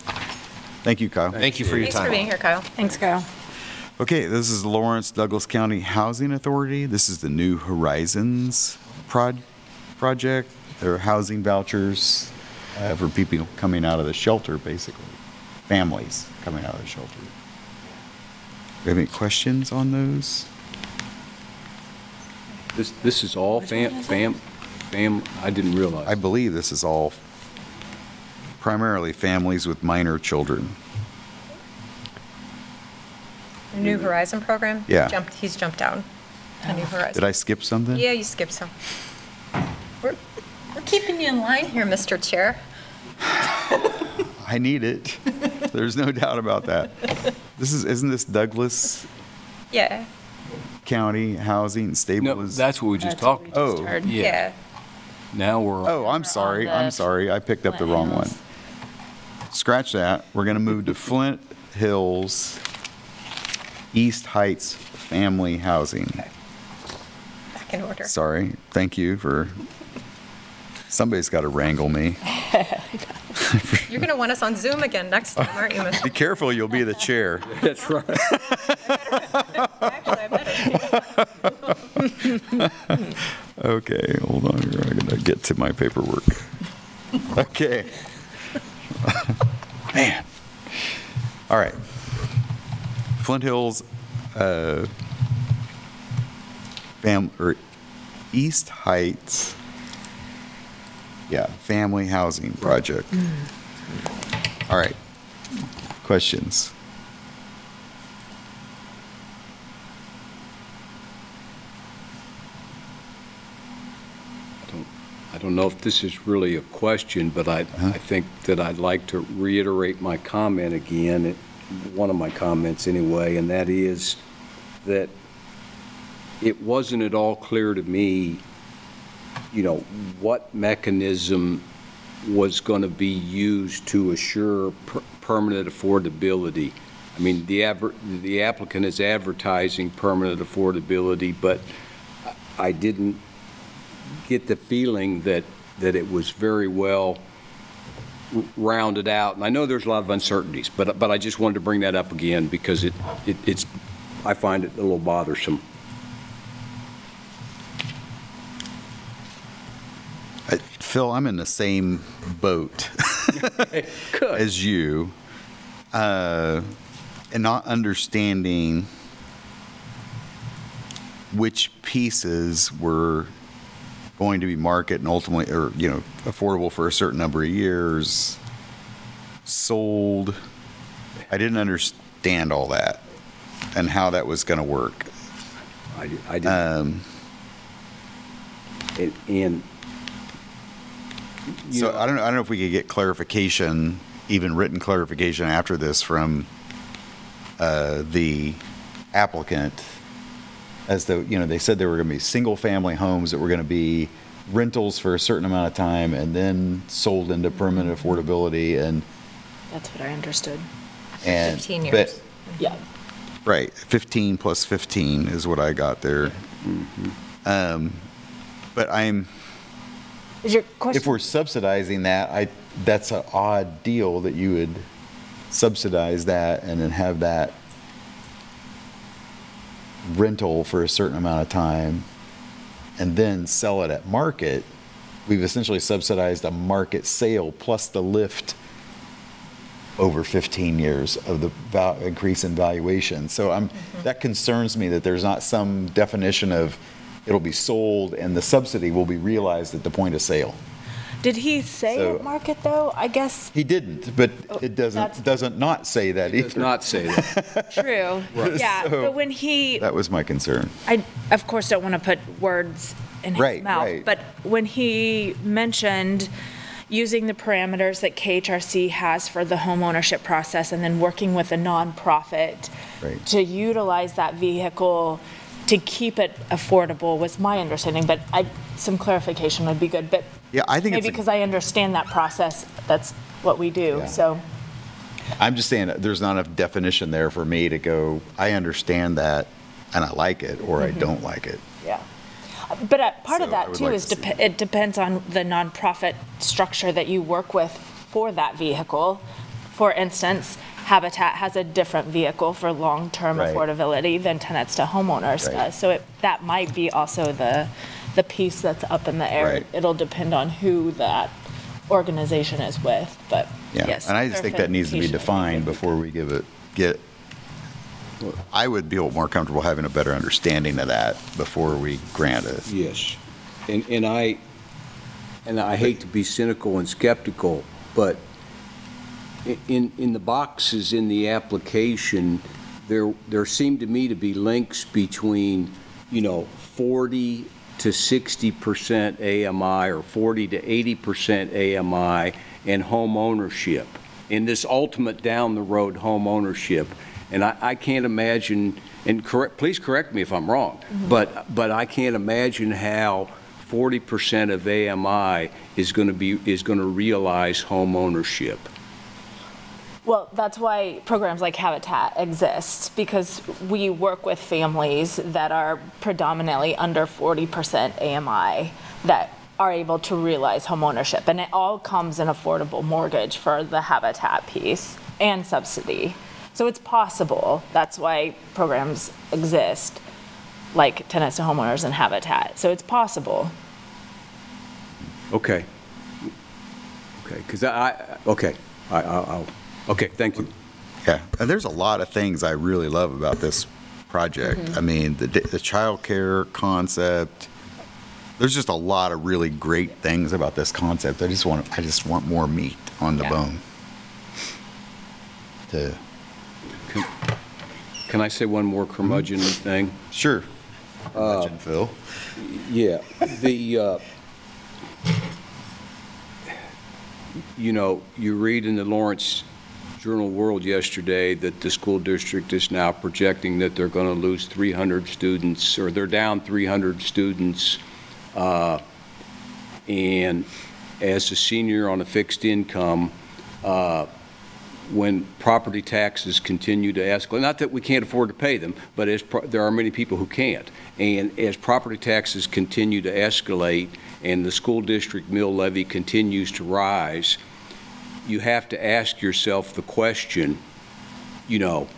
Thank you, Kyle. Thank you for your Thanks time. for being here, Kyle. Thanks, Kyle. Okay, this is Lawrence Douglas County Housing Authority. This is the New Horizons prod, project. They're housing vouchers uh, for people coming out of the shelter, basically. Families coming out of the shelter. Do you have any questions on those? This, this is all fam, fam, fam, I didn't realize. I believe this is all primarily families with minor children. New Horizon program? Yeah. Jumped, he's jumped down. to New oh. Horizon. Did I skip something? Yeah, you skipped some. We're, we're keeping you in line here, Mr. Chair. I need it. There's no doubt about that. This is, isn't this Douglas Yeah. County Housing No, Stabilization? that's what we just talked about. Oh, Yeah. Yeah. Now we're, oh, I'm sorry, I'm sorry, I picked up the wrong one. Scratch that, we're gonna move to Flint Hills East Heights Family Housing. Back in order. Sorry, thank you for, somebody's gotta wrangle me. You're going to want us on Zoom again next time, aren't you, Mr.? Be careful, you'll be the chair. that's right. Actually, I better. Okay, hold on here. I'm gonna get to my paperwork. Okay. Man. All right. Flint Hills, uh, fam, or East Heights Yeah, family housing project. All right. Questions? I don't know if this is really a question, but I, uh-huh. I think that I'd like to reiterate my comment again, it- one of my comments anyway, and that is that it wasn't at all clear to me, you know, what mechanism was going to be used to assure per- permanent affordability. I mean, the the applicant is advertising permanent affordability, but I didn't get the feeling that, that it was very well rounded out. And I know there's a lot of uncertainties, but, but I just wanted to bring that up again because it, it- it's, I find it a little bothersome. Phil, I'm in the same boat as you, uh, and not understanding which pieces were going to be market and ultimately, or, you know, affordable for a certain number of years, sold. I didn't understand all that and how that was going to work. I, I didn't, Um, and- and, you So know, I don't, I don't know if we could get clarification, even written clarification after this from uh, the applicant as though, you know, they said there were going to be single-family homes that were going to be rentals for a certain amount of time and then sold into permanent affordability and, That's what I understood. and. 15 but- years. Yeah. Right, 15 plus 15 is what I got there. Um, But I'm, Is your if we're subsidizing that, I, that's an odd deal that you would subsidize that and then have that rental for a certain amount of time and then sell it at market. We've essentially subsidized a market sale plus the lift over 15 years of the val- increase in valuation. So I'm, mm-hmm. that concerns me that there's not some definition of it'll be sold and the subsidy will be realized at the point of sale. Did he say So- at market though? I guess He didn't, but oh, it Oh, that's- doesn't, doesn't not say that does either. not say that. true. Yeah, So- but when he, That was my concern. I of course don't want to put words in his Right, mouth, right. but when he mentioned using the parameters that KHRC has for the home ownership process and then working with a nonprofit Right. to utilize that vehicle to keep it affordable was my understanding, but I, some clarification would be good, but Yeah, I think it's, maybe a- because I understand that process, that's what we do, Yeah. so. I'm just saying, that there's not enough definition there for me to go, I understand that and I like it, or Mm-hmm. I don't like it. Yeah. But uh, part of So I that would too like is, to see dep- it depends on the nonprofit structure that you work with for that vehicle. For instance, Habitat has a different vehicle for long-term Right. affordability than Tenants to Homeowners Right. does. So it, that might be also the, the piece that's up in the air. Right. It'll depend on who that organization is with, but Yeah, yes. and I just think that needs to be clarification. defined before we give it, get, I would be more comfortable having a better understanding of that before we grant it. Yes. And, and I, and I hate to be cynical and skeptical, but i- in, in the boxes in the application, there, there seem to me to be links between, you know, 40 to 60% AMI or 40 to 80% AMI and home ownership. In this ultimate down-the-road home ownership. And I, I can't imagine, and correct, please correct me if I'm wrong, mm-hmm. but, but I can't imagine how 40% of AMI is going to be, is going to realize home ownership. Well, that's why programs like Habitat exist, because we work with families that are predominantly under 40% AMI that are able to realize homeownership. And it all comes in affordable mortgage for the Habitat piece and subsidy. So it's possible. That's why programs exist, like Tenants to Homeowners and Habitat. So it's possible. Okay. Okay, because I, I- okay, I, I'll, I'll- okay, thank you. Yeah, and there's a lot of things I really love about this project. Mm-hmm. I mean, the, the childcare concept, There's just a lot of really great things about this concept. I just want, I just want more meat on the Yeah. bone. To, Can I say one more curmudgeon mm-hmm. thing? sure. Uh, Imagine, Phil. Yeah, the, uh, you know, you read in the Lawrence Journal World yesterday that the school district is now projecting that they're going to lose 300 students, or they're down 300 students. uh, And as a senior on a fixed income, uh, when property taxes continue to escalate, not that we can't afford to pay them, but as, there are many people who can't. And as property taxes continue to escalate and the school district mill levy continues to rise, you have to ask yourself the question, you know,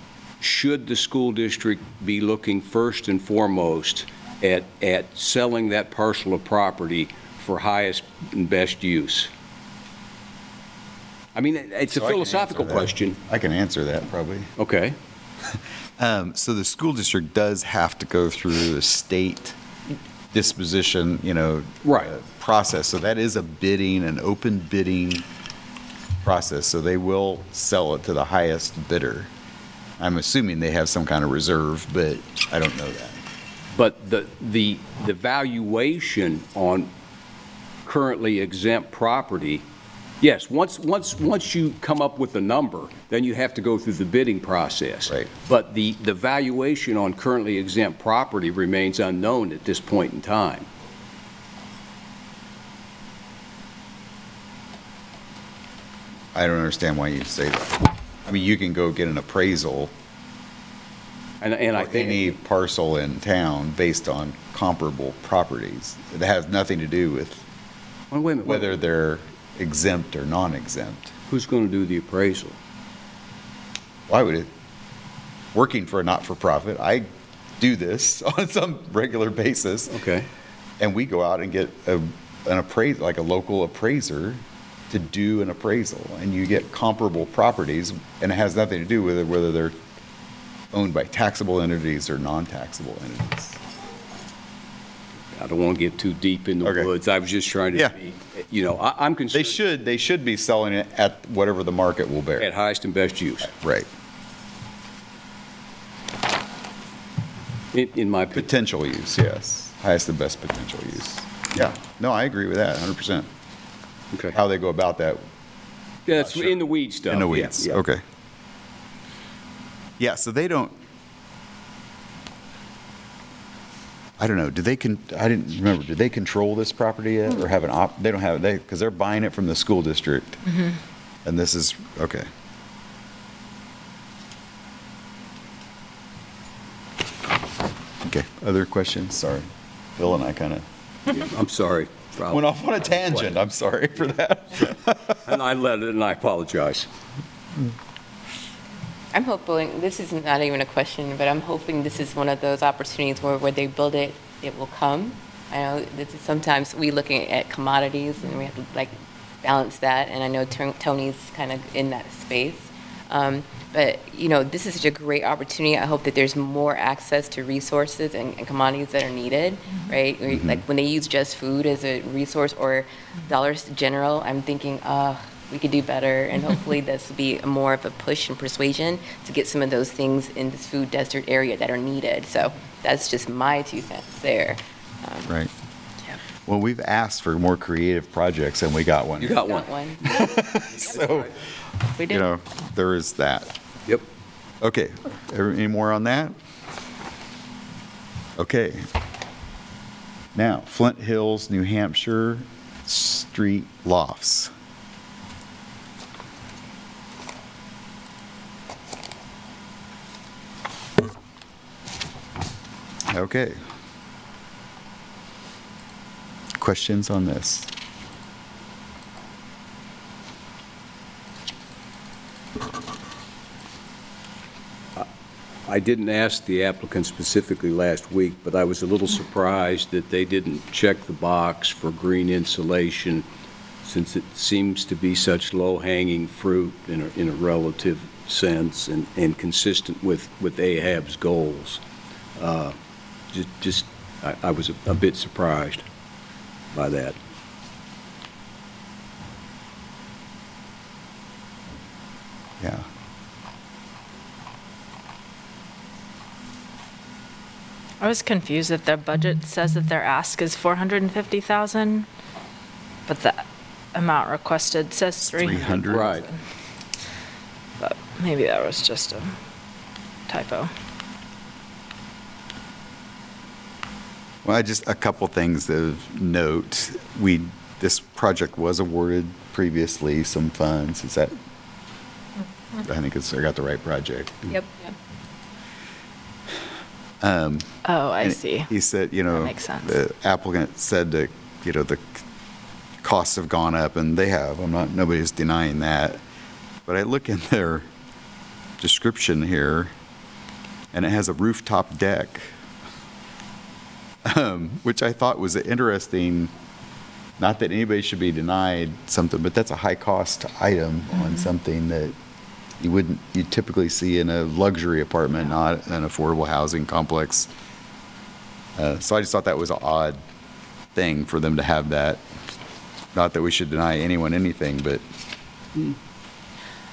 should the school district be looking first and foremost at, at selling that parcel of property for highest and best use? I mean, it's a So I can philosophical that. question. I can answer that probably. Okay. Um, so the school district does have to go through the state disposition, you know. Right. uh, Process. So that is a bidding, an open bidding process. So they will sell it to the highest bidder. I'm assuming they have some kind of reserve, but I don't know that. But the, the, the valuation on currently exempt property, yes, once, once, once you come up with a number, then you have to go through the bidding process. Right. But the, the valuation on currently exempt property remains unknown at this point in time. I don't understand why you say that. I mean, you can go get an appraisal And, and I for think. any parcel in town based on comparable properties. It has nothing to do with Well, wait a minute, whether they're exempt or non-exempt. who's going to do the appraisal? Why would it? Working for a not-for-profit, I do this on some regular basis, Okay. and we go out and get a, an appraise, like a local appraiser to do an appraisal, and you get comparable properties, and it has nothing to do with it, whether they're owned by taxable entities or non-taxable entities. I don't want to get too deep in the Okay. woods. I was just trying to, Yeah. be- you know, I, I'm They concerned should, they should be selling it at whatever the market will bear. at highest and best use, Right. in, in my opinion. Potential use, yes. Highest and best potential use. Yeah, no, I agree with that, 100%. Okay. How they go about that Yeah, it's in the weed stuff. In the yeah, weeds, yeah. okay. Yeah, so they don't, I don't know, do they, con? I didn't remember, do they control this property yet, or have an op, they don't have, they, because they're buying it from the school district? Mm-hmm. And this is, okay. Okay, other questions? Sorry. Phil and I kind of I'm sorry. Went off on a tangent, I'm sorry for that. And I let it, and I apologize. I'm hoping, this is not even a question, but I'm hoping this is one of those opportunities where, where they build it, it will come. I know this is sometimes we looking at commodities and we have to like balance that, and I know Ton- Tony's kind of in that space. Um, But, you know, this is such a great opportunity. I hope that there's more access to resources and and commodities that are needed, right? We- Like when they use just food as a resource or Dollars General, I'm thinking, uh, we could do better, and hopefully this will be more of a push and persuasion to get some of those things in this food desert area that are needed. So that's just my two cents there. Um, Right. Yeah. Well, we've asked for more creative projects, and we got one. You got one. Got one. So, We did. you know, there is that. Okay, any more on that? Okay. Now, Flint Hills, New Hampshire, street lofts. Okay. Questions on this? I didn't ask the applicant specifically last week, but I was a little surprised that they didn't check the box for green insulation, since it seems to be such low-hanging fruit in a, in a relative sense and, and consistent with, with AHAB's goals. Uh, ju- Just, I, I was a- a bit surprised. by that. Yeah. I was confused that their budget says that their ask is 450,000, but the amount requested says 300. 300. Right. But maybe that was just a typo. Well, I just, a couple things of note. We, this project was awarded previously some funds. Is that, I think it's, I got the right project. Yep. Oh, I And see. He said, you know. makes sense. The applicant said that, you know, the costs have gone up, and they have. I'm not, nobody's denying that. But I look in their description here, and it has a rooftop deck, um, which I thought was interesting. Not that anybody should be denied something, but that's a high-cost item on something that you wouldn't, you typically see in a luxury apartment, not an affordable housing complex. Uh, So I just thought that was an odd thing for them to have that. Not that we should deny anyone anything, but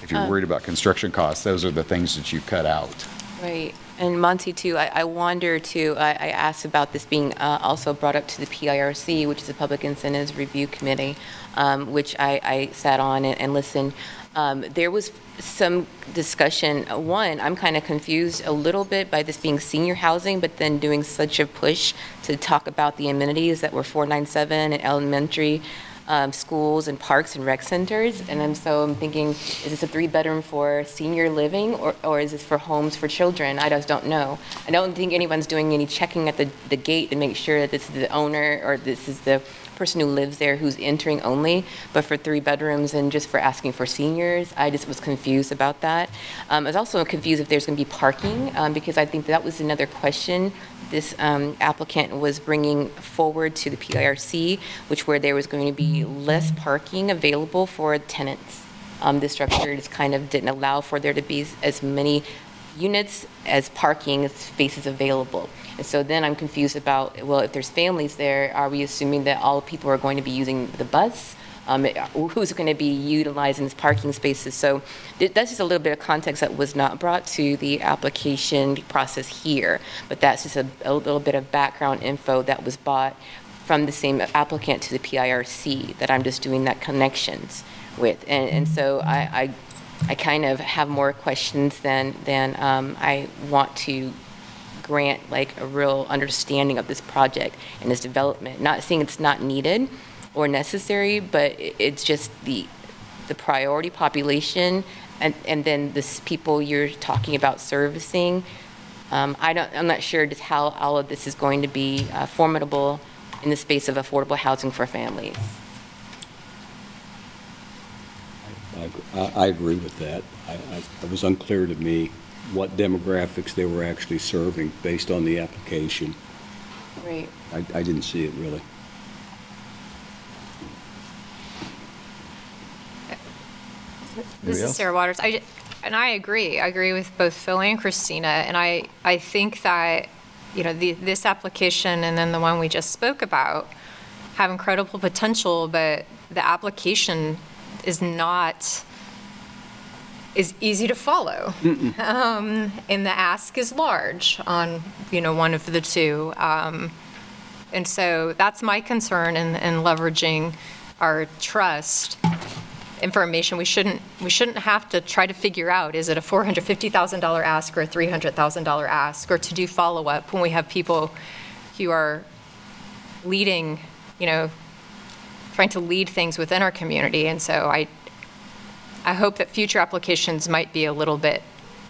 if you're worried about construction costs, those are the things that you cut out. Right. And Monty, too, I, I wonder, too, I, I asked about this being uh, also brought up to the PIRC, which is the Public Incentives Review Committee, um, which I, I sat on and, and listened. Um, there was some discussion. One, I'm kind of confused a little bit by this being senior housing, but then doing such a push to talk about the amenities that were 497 and elementary um, schools and parks and rec centers. And I'm so I'm thinking, is this a three bedroom for senior living or, or is this for homes for children? I just don't know. I don't think anyone's doing any checking at the, the gate to make sure that this is the owner or this is the person who lives there who's entering only, but for three bedrooms and just for asking for seniors, I just was confused about that. Um, I was also confused if there's going to be parking, um, because I think that was another question this um, applicant was bringing forward to the PIRC, which where there was going to be less parking available for tenants. Um, The structure just kind of didn't allow for there to be as many units as parking spaces available. And so then I'm confused about, well, if there's families there, are we assuming that all people are going to be using the bus? Um, Who's going to be utilizing these parking spaces? So th- that's just a little bit of context that was not brought to the application process here, but that's just a a little bit of background info that was bought from the same applicant to the PIRC that I'm just doing that connections with. And, and so I, I, I kind of have more questions than, than um, I want to grant like a real understanding of this project and its development. Not saying it's not needed or necessary, but it's just the, the priority population and, and then this people you're talking about servicing. Um, I don't, I'm not sure just how all of this is going to be uh, formidable in the space of affordable housing for families. I, I- I agree with that. I, I, it was unclear to me what demographics they were actually serving based on the application. Right. I, I didn't see it really. This is? Sarah Waters. I, and I agree. I agree with both Phil and Christina. And I, I think that, you know, the, this application and then the one we just spoke about have incredible potential, but the application is not, is easy to follow. Um, and the ask is large on, you know, one of the two. Um, and so that's my concern in, in leveraging our trust information. We shouldn't, we shouldn't have to try to figure out, is it a $450,000 ask or a $300,000 ask? Or to do follow-up when we have people who are leading, you know, trying to lead things within our community. And so I, I hope that future applications might be a little bit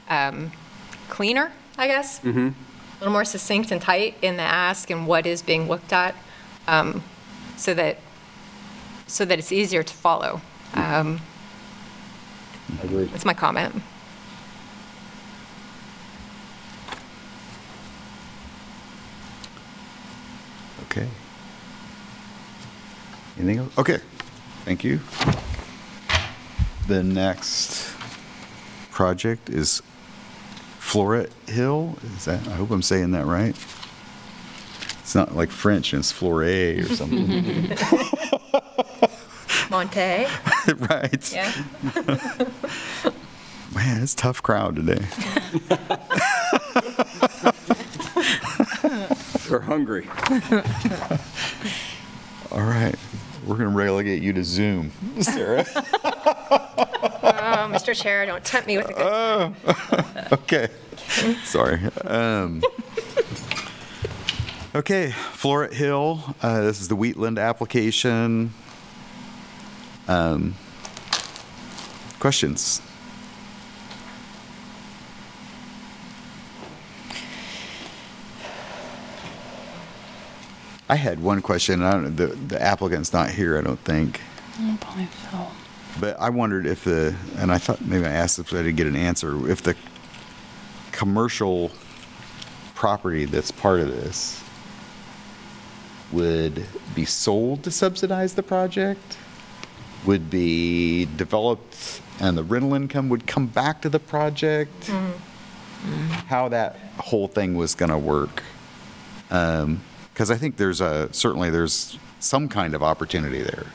um, cleaner, I guess. A little more succinct and tight in the ask and what is being looked at, um, so that, so that it's easier to follow. Um, I agree. That's my comment. Okay. Anything else? Okay, thank you. The next project is Floret Hill. Is that, I hope I'm saying that right. It's not like French and it's Flore or something, Monte, right? yeah. Man, it's a tough crowd today. They're hungry. All right, we're gonna relegate you to Zoom, Sarah. Oh, Mr. Chair, don't tempt me with a good Okay, sorry. Um, Okay, Floret Hill, uh, this is the Wheatland application. Um, Questions? I had one question, I don't, the the applicant's not here, I don't think. I don't believe so. But I wondered if the, and I thought maybe I asked if I didn't get an answer, if the commercial property that's part of this would be sold to subsidize the project? Would be developed and the rental income would come back to the project? Mm-hmm. Mm-hmm. How that whole thing was going to work? Um, because I think there's a, certainly there's some kind of opportunity there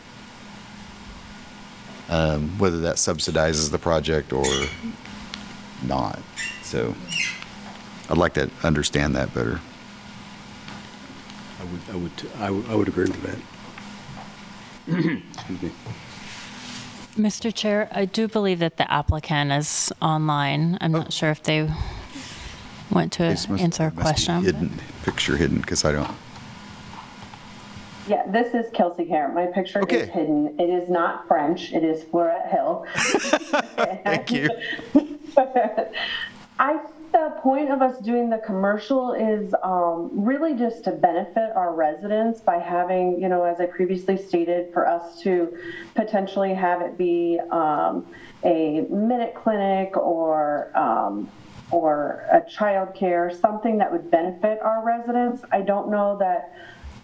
um, whether that subsidizes the project or not. So I'd like to understand that better. I would, I would, I would, I would agree with that. Excuse me. Mr. Chair, I do believe that the applicant is online. I'm not sure if they went to This must- answer a must be question. Hidden, picture hidden, because I don't, Yeah, this is Kelsey Hare. My picture Okay. is hidden. It is not French. It is Floret Hill. thank you. I the point of us doing the commercial is um, really just to benefit our residents by having, you know, as I previously stated, for us to potentially have it be um, a minute clinic or um, or a child care, something that would benefit our residents. I don't know that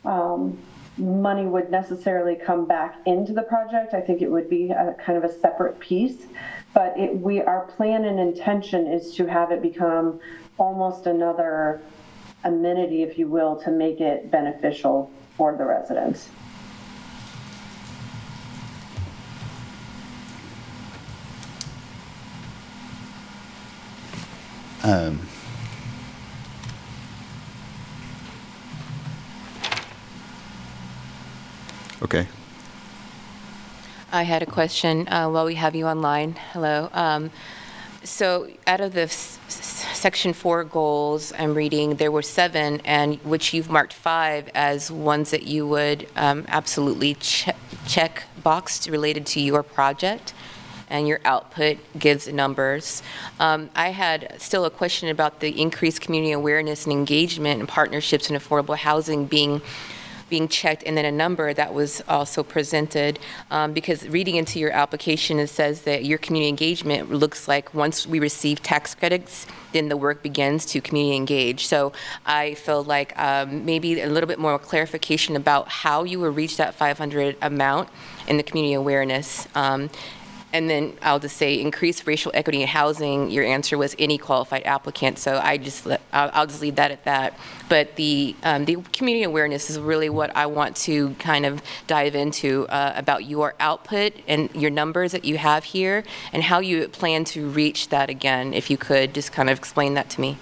um, money would necessarily come back into the project. I think it would be a kind of a separate piece. But it, we, our plan and intention is to have it become almost another amenity, if you will, to make it beneficial for the residents. Um, Okay, I had a question uh, while we have you online. Hello. Um, So out of the s- s- section four goals, I'm reading, there were seven, and which you've marked five as ones that you would um, absolutely che- check boxed related to your project, and your output gives numbers. Um, I had still a question about the increased community awareness and engagement and partnerships in affordable housing being being checked, and then a number that was also presented. Um, Because reading into your application, it says that your community engagement looks like once we receive tax credits, then the work begins to community engage. So I feel like um, maybe a little bit more clarification about how you will reach that 500 amount in the community awareness. Um, and then I'll just say, increase racial equity in housing, your answer was any qualified applicant, so I just, I'll I'll just leave that at that. But the, um, the community awareness is really what I want to kind of dive into uh, about your output and your numbers that you have here, and how you plan to reach that again, if you could, just kind of explain that to me.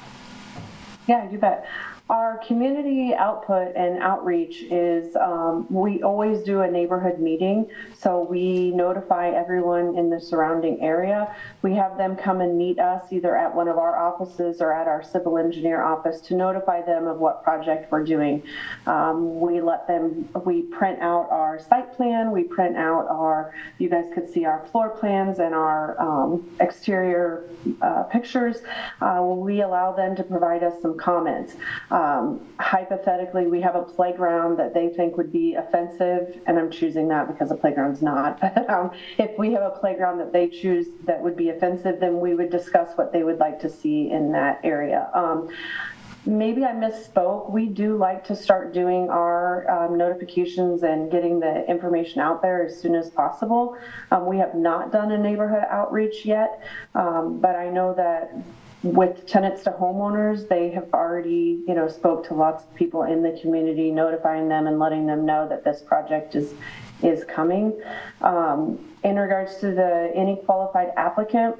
Yeah, you bet. Our community output and outreach is um, we always do a neighborhood meeting. So we notify everyone in the surrounding area. We have them come and meet us either at one of our offices or at our civil engineer office to notify them of what project we're doing. Um, we let them, we print out our site plan, we print out our, you guys could see our floor plans and our um, exterior uh, pictures. Uh, we allow them to provide us some comments. Um, hypothetically, we have a playground that they think would be offensive, and I'm choosing that because the playground's not. But um, if we have a playground that they choose that would be offensive, then we would discuss what they would like to see in that area. Um, Maybe I misspoke. We do like to start doing our um, notifications and getting the information out there as soon as possible. Um, we have not done a neighborhood outreach yet, um, but I know that with tenants to homeowners, they have already, you know, spoke to lots of people in the community, notifying them and letting them know that this project is, is coming. Um, in regards to the any qualified applicant,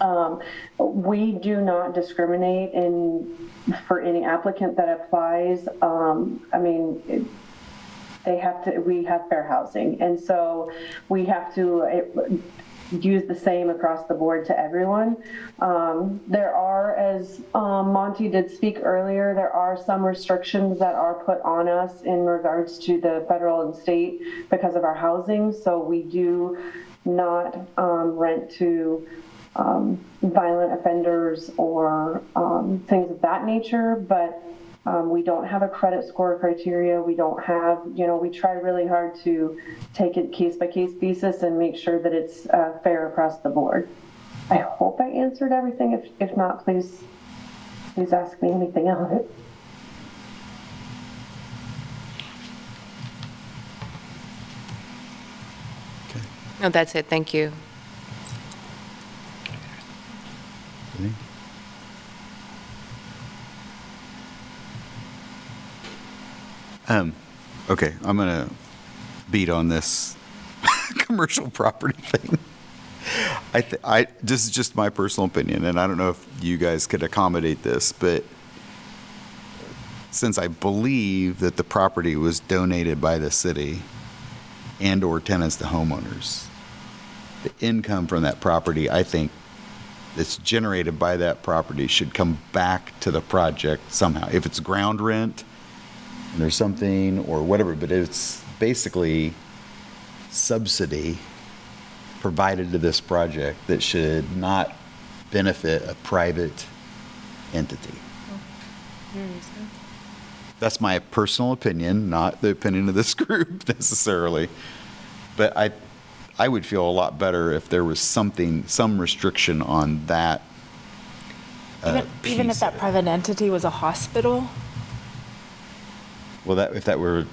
um, we do not discriminate in, for any applicant that applies. Um, I mean, it- they have to, we have fair housing. And so we have to use the same across the board to everyone. Um, there are, as um, Monty did speak earlier, there are some restrictions that are put on us in regards to the federal and state because of our housing. So we do not um, rent to um, violent offenders or um, things of that nature, but um, we don't have a credit score criteria. We don't have, you know, we try really hard to take it case by case basis and make sure that it's uh, fair across the board. I hope I answered everything. If, if not, please, please ask me anything else. Okay. No, that's it, thank you. Um, okay, I'm gonna beat on this commercial property thing. I, th- I, this is just my personal opinion, and I don't know if you guys could accommodate this, but since I believe that the property was donated by the city and/or tenants to homeowners, the income from that property, I think, that's generated by that property should come back to the project somehow. If it's ground rent, and there's something or whatever, but it's basically subsidy provided to this project that should not benefit a private entity. That's my personal opinion, not the opinion of this group necessarily. But I, I would feel a lot better if there was something, some restriction on that. uh, Even, even if that private entity was a hospital? Well, that, if that were,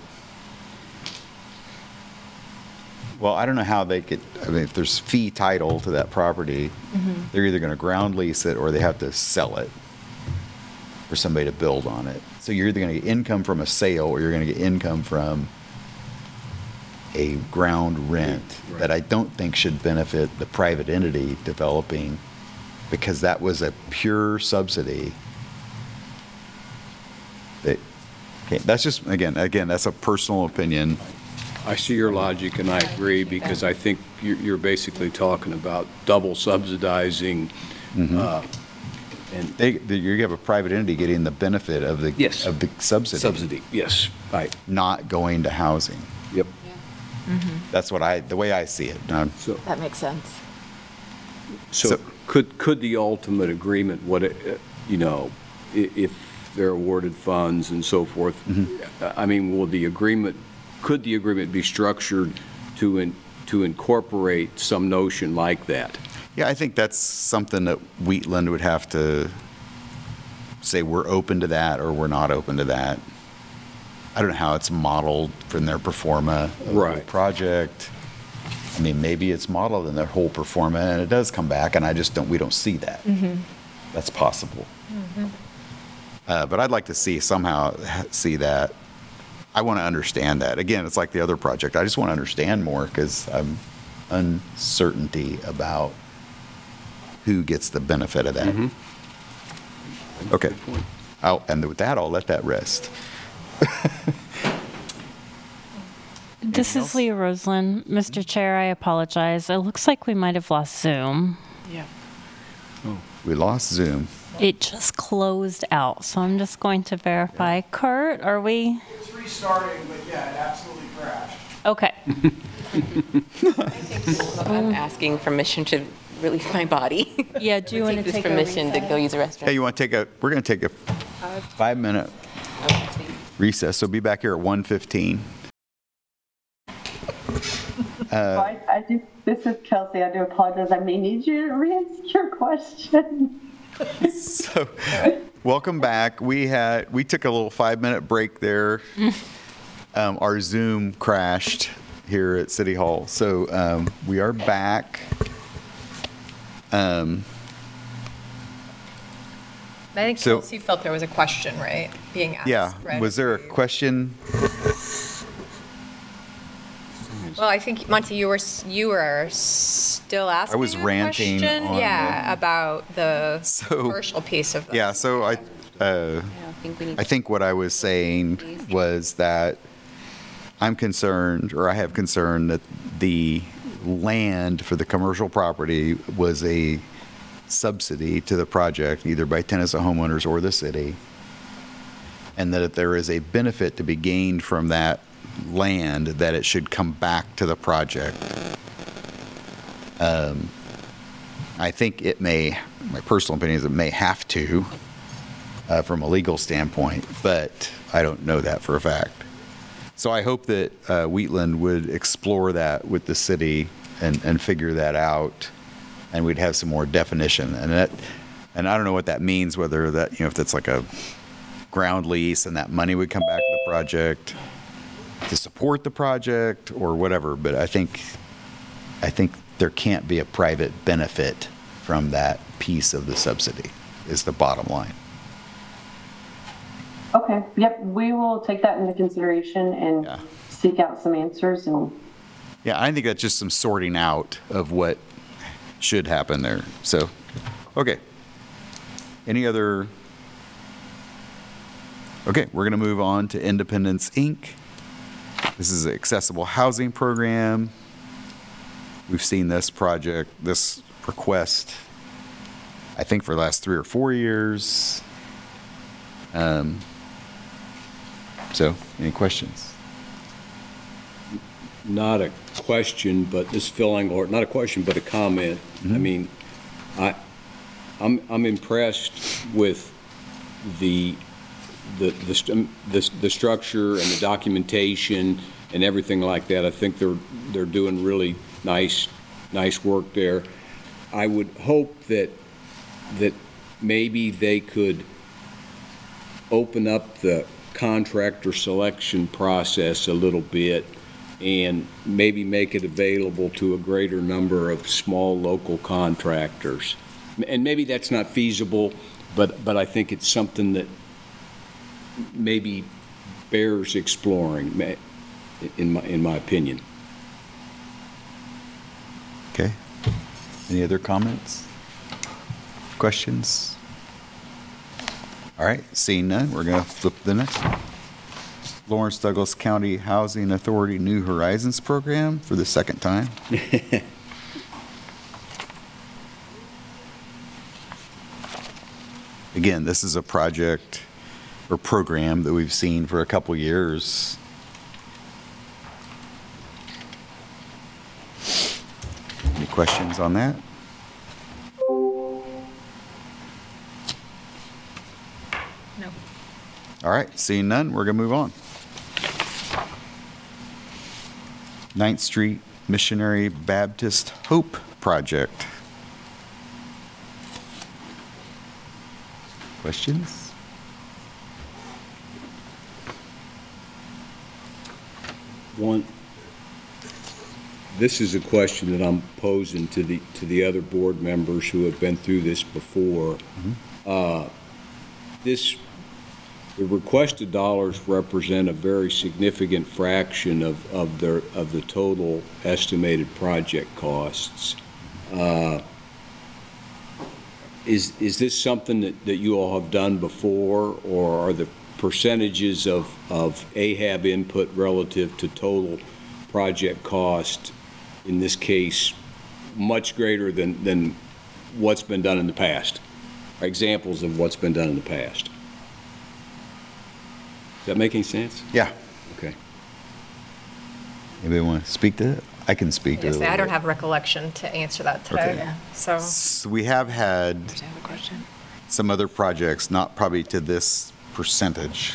well, I don't know how they could, I mean, if there's fee title to that property, mm-hmm. they're either going to ground lease it or they have to sell it for somebody to build on it. So you're either going to get income from a sale or you're going to get income from a ground rent that I don't think should benefit the private entity developing because that was a pure subsidy. That, okay, that's just, again, again, that's a personal opinion. I see your logic, and I agree, because I think you're you're basically talking about double subsidizing, uh, and They, they- you have a private entity getting the benefit of the. Yes. Of the subsidy. subsidy, yes, right, Not going to housing. yep. That's what I, the way I see it. Now, So, That makes sense. so So- could, could the ultimate agreement, what, it, uh, you know, i- if they're awarded funds and so forth, Mm-hmm. I mean, will the agreement, could the agreement be structured to, in- to incorporate some notion like that? Yeah, I think that's something that Wheatland would have to say, we're open to that or we're not open to that. I don't know how it's modeled from their performa Right. project. I mean, maybe it's modeled in their whole performa and it does come back and I just don't, we don't see that. That's possible. Uh, but I'd like to see somehow see that. I want to understand that. Again, it's like the other project. I just want to understand more because I'm uncertainty about who gets the benefit of that. Okay. I'll, and with that, I'll let that rest. This else? is Leah Roseland. Mr. Chair, I apologize. It looks like we might have lost Zoom. Yeah, we lost Zoom. It just closed out, so I'm just going to verify. Kurt, are we? It's restarting, but yeah, it absolutely crashed. Okay. I'm asking permission to release my body. Yeah, do you want to this take a permission to recess? go use the restroom? Hey, you want to take a, we're going to take a five-minute recess, so be back here at 1:15. I, I do, this is Kelsey. I do apologize. I may need you to re-answer your question. So, welcome back. We had, we took a little five-minute break there. Um, Our Zoom crashed here at City Hall, so um, we are back. Um, I think So- Kelsey felt there was a question, right, being asked. Yeah, right? was there a question? Well, I think, Monty, you were, s- you were still asking I was a ranting question? on Yeah, about the So- commercial piece of that. Yeah, so I, uh, I think we need I think what I was saying was that I'm concerned, or I have concern that the land for the commercial property was a subsidy to the project, either by tenants to homeowners or the city. And that if there is a benefit to be gained from that land, that it should come back to the project. Um, I think it may, my personal opinion is it may have to, uh, from a legal standpoint, but I don't know that for a fact. So I hope that uh, Wheatland would explore that with the city and, and figure that out, and we'd have some more definition. And that, and I don't know what that means, whether that, you know, if that's like a ground lease and that money would come back to the project to support the project or whatever, but I think, I think there can't be a private benefit from that piece of the subsidy, is the bottom line. Okay, yep, we will take that into consideration and Yeah. seek out some answers and Yeah, I think that's just some sorting out of what should happen there. So, okay. Any other? Okay, we're going to move on to Independence Inc. This is an accessible housing program. We've seen this project, this request, I think for the last three or four years. Um, So, any questions? Not a question, but this Phil Engelhardt, not a question, but a comment. I mean, I, I'm, I'm impressed with the, the, the, st- um, the, the structure and the documentation and everything like that. I think they're, they're doing really nice, nice work there. I would hope that, that maybe they could open up the contractor selection process a little bit and maybe make it available to a greater number of small local contractors. And maybe that's not feasible, but, but I think it's something that maybe bears exploring, ma- in my, in my opinion. Okay. Any other comments? Questions? All right, seeing none, we're going to flip the next one. Lawrence Douglas County Housing Authority New Horizons Program for the second time. Again, this is a project or program that we've seen for a couple years. Any questions on that? No. All right, seeing none, we're going to move on. Ninth Street Missionary Baptist Hope Project. Questions? One, this is a question that I'm posing to the, to the other board members who have been through this before. Uh, This, the requested dollars represent a very significant fraction of, of their, of the total estimated project costs. Uh, Is, is this something that, that you all have done before, or are the percentages of, of AHAB input relative to total project cost, in this case, much greater than, than what's been done in the past? Or Examples of what's been done in the past? Is that making sense? Yeah. Okay. Anybody want to speak to it? I can speak to it. a Yes, I little don't bit. have recollection to answer that today, Okay. so. So we have had some other projects, not probably to this percentage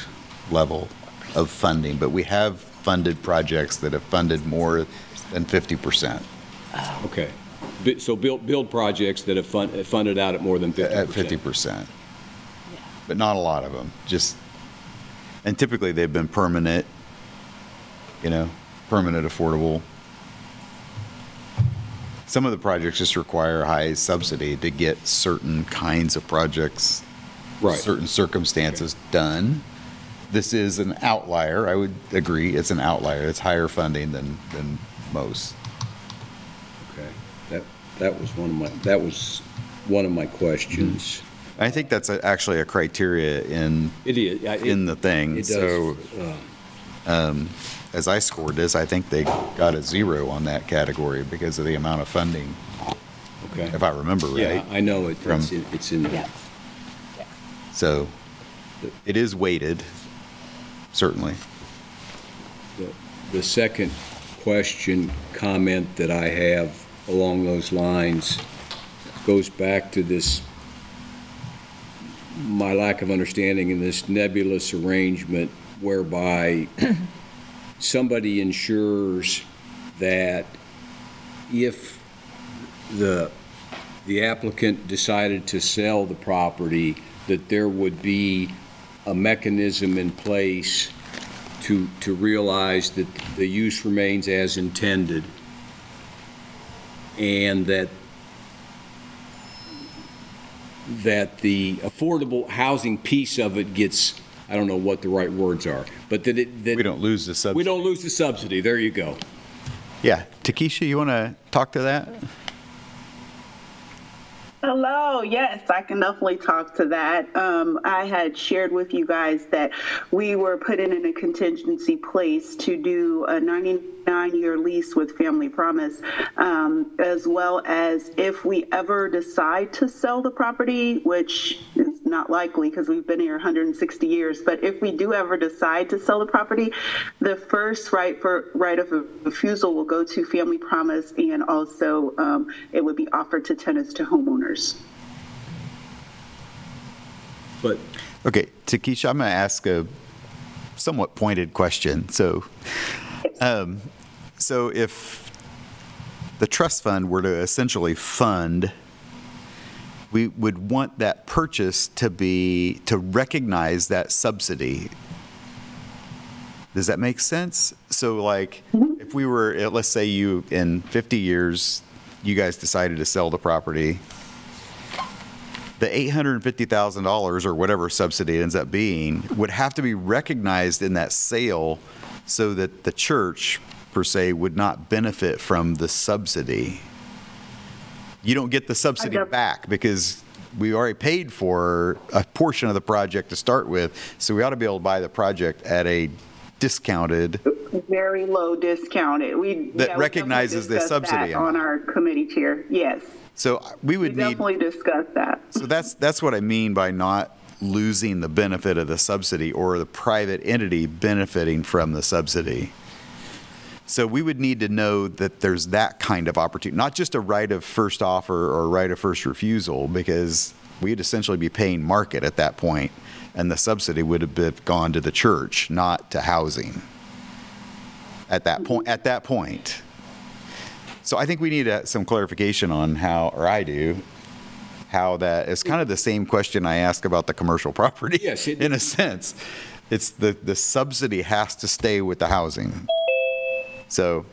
level of funding, but we have funded projects that have funded more than 50%, Okay. Bi- So build, build projects that have fun- uh, funded out at more than 50%? at 50%. But not a lot of them, just, and typically they've been permanent, you know, permanent affordable. Some of the projects just require high subsidy to get certain kinds of projects Right. certain circumstances done. This is an outlier. I would agree. It's an outlier. It's higher funding than, than most. Okay, that, that was one of my, that was one of my questions. I think that's a- actually a criteria in, It is. I- it- in the thing. It So does, uh, as I scored this, I think they got a zero on that category because of the amount of funding, okay. if I remember right. Yeah. I know it, From- it's in, it's in there. So it is weighted, certainly. The- The second question, comment that I have along those lines goes back to this, my lack of understanding in this nebulous arrangement whereby somebody ensures that if the, the applicant decided to sell the property, that there would be a mechanism in place to, to realize that the use remains as intended, and that, that the affordable housing piece of it gets, I don't know what the right words are, but that it, that. We don't lose the subsidy. We don't lose the subsidy, there you go. Yeah. Takesha, you want to talk to that? Hello. Yes, I can definitely talk to that. Um, I had shared with you guys that we were putting in a contingency place to do a 99 year lease with Family Promise, um, as well as if we ever decide to sell the property, which not likely because we've been here 160 years, but if we do ever decide to sell the property, the first right for right of refusal will go to Family Promise, and also um, it would be offered to tenants to homeowners. But Okay, Takesha, I'm going to ask a somewhat pointed question. So, um, so if the trust fund were to essentially fund, we would want that purchase to be, to recognize that subsidy. Does that make sense? So like, if we were, uh, let's say you, in 50 years, you guys decided to sell the property, the $850,000 or whatever subsidy it ends up being would have to be recognized in that sale so that the church, per se, would not benefit from the subsidy. You don't get the subsidy back because we already paid for a portion of the project to start with, so we ought to be able to buy the project at a discounted, Very low discounted. We That yeah, we recognizes the subsidy on our committee chair. Yes, so we we would need. definitely discussed that. So that's, that's what I mean by not losing the benefit of the subsidy or the private entity benefiting from the subsidy. So we would need to know that there's that kind of opportunity, not just a right of first offer or right of first refusal, because we'd essentially be paying market at that point, and the subsidy would have gone to the church, not to housing. At that point, at that point. So I think we need uh, some clarification on how, or I do, how that, it's kind of the same question I ask about the commercial property. Yes, In a sense, it's the, the subsidy has to stay with the housing. So,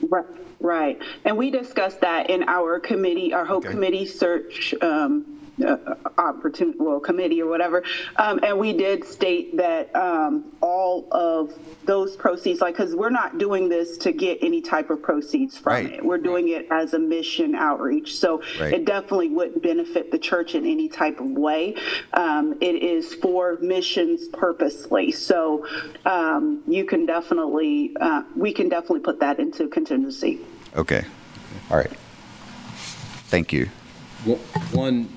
Right, Right, and we discussed that in our committee, our Hope Okay. Committee search um, uh, opportunity, well, committee or whatever, um, and we did state that um, all of those proceeds, like, because we're not doing this to get any type of proceeds from Right. it. We're doing it as a mission outreach, so Right. it definitely wouldn't benefit the church in any type of way. Um, It is for missions purposely, so um, you can definitely, uh, we can definitely put that into contingency. okay, all right. Thank you. One- One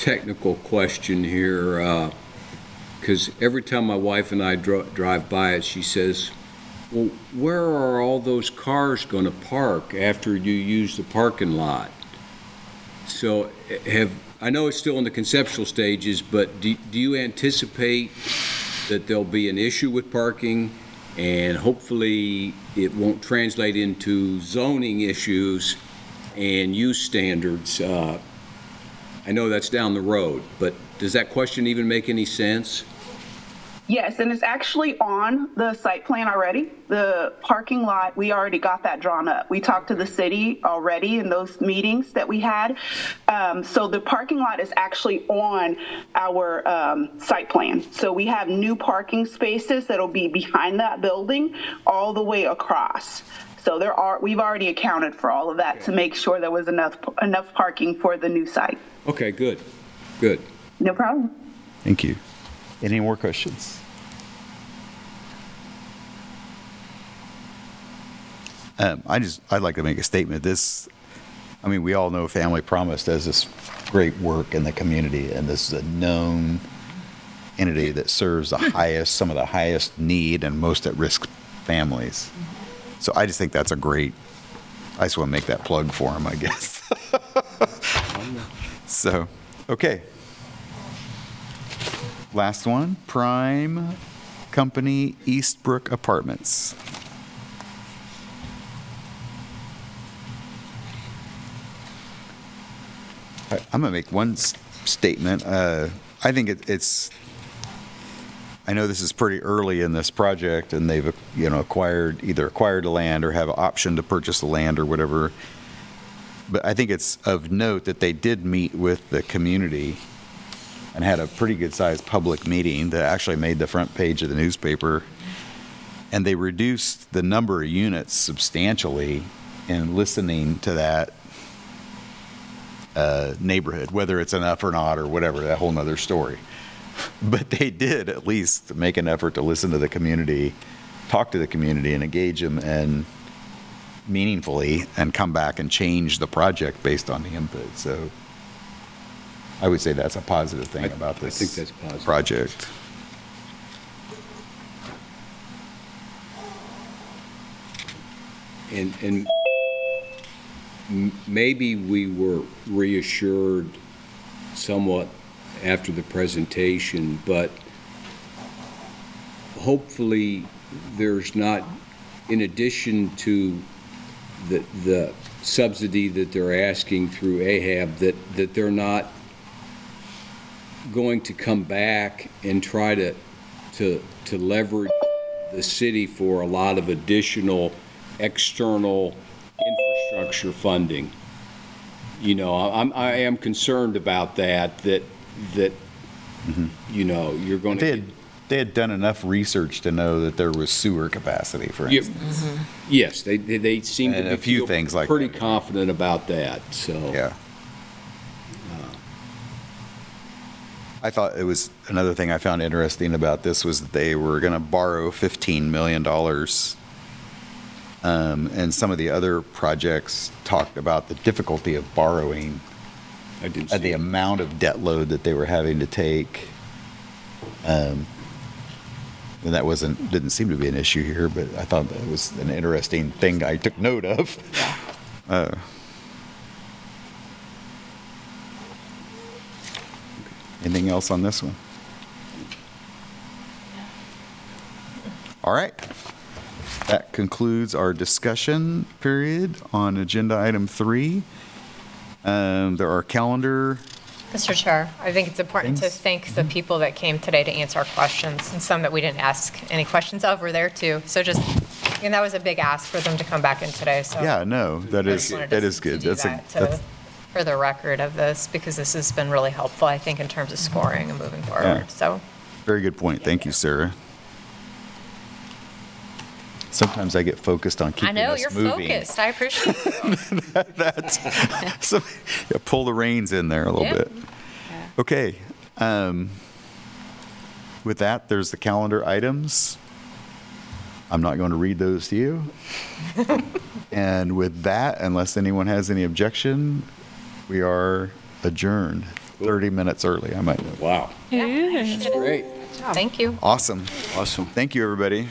technical question here, because every time my wife and I dro- drive by it, she says, well, where are all those cars going to park after you use the parking lot? So have, I know it's still in the conceptual stages, but do do you anticipate that there'll be an issue with parking? And hopefully, it won't translate into zoning issues and use standards? Uh, I know that's down the road, but does that question even make any sense? Yes, and it's actually on the site plan already. The parking lot, we already got that drawn up. We talked to the city already in those meetings that we had. Um, so the parking lot is actually on our um, site plan. So we have new parking spaces that'll be behind that building all the way across. So there are, we've already accounted for all of that to make sure there was enough, enough parking for the new site. Okay, good, good. No problem. Thank you. Any more questions? Um, I just, I'd like to make a statement. This, I mean, we all know Family Promise does this great work in the community, and this is a known entity that serves the highest, some of the highest need and most at-risk families. So I just think that's a great, I just want to make that plug for them, I guess. So, okay. Last one, Prime Company Eastbrook Apartments. I'm going to make one s- statement. Uh, I think it- it's, I know this is pretty early in this project, and they've, you know, acquired, either acquired the land or have an option to purchase the land or whatever. But I think it's of note that they did meet with the community and had a pretty good-sized public meeting that actually made the front page of the newspaper. And they reduced the number of units substantially in listening to that uh, neighborhood, whether it's enough or not or whatever, that whole nother story. But they did at least make an effort to listen to the community, talk to the community and engage them and meaningfully and come back and change the project based on the input. So I would say that's a positive thing about I this think that's positive. project. And, and m- maybe we were reassured somewhat after the presentation, but hopefully there's not, in addition to the, the subsidy that they're asking through AHAB, that, that they're not going to come back and try to, to, to leverage the city for a lot of additional external infrastructure funding. You know, I'm, I am concerned about that, that, that, mm-hmm. you know, you're going They to. had, they had done enough research to know that there was sewer capacity, for Yeah, instance. Yes, they, they they seem to And be a few feel things like pretty that. confident about that, so. Yeah. I thought it was, another thing I found interesting about this was that they were going to borrow $15 million. Um, And some of the other projects talked about the difficulty of borrowing I didn't and the see. amount of debt load that they were having to take. Um, And that wasn't, didn't seem to be an issue here, but I thought that was an interesting thing I took note of. Uh, Anything else on this one? All right. That concludes our discussion period on agenda item three. Um, There are calendar Mr. Chair, I think it's important to thank the mm-hmm. people that came today to answer our questions, and some that we didn't ask any questions of were there too. So just, and that was a big ask for them to come back in today, so. Yeah, no, that I is, just wanted that to- is to good. do That's a, that to- that's, For the record of this, because this has been really helpful, I think, in terms of scoring and moving forward, so. very good point. Thank you, Sarah. Sometimes I get focused on keeping I know, us you're moving. focused, I appreciate that. That's, so, yeah, pull the reins in there a little Yeah. bit. Okay. um, With that, there's the calendar items. I'm not going to read those to you. And with that, unless anyone has any objection, we are adjourned 30 minutes early, I might. Wow, Yeah, great. Thank you. Awesome. Awesome. Thank you, everybody.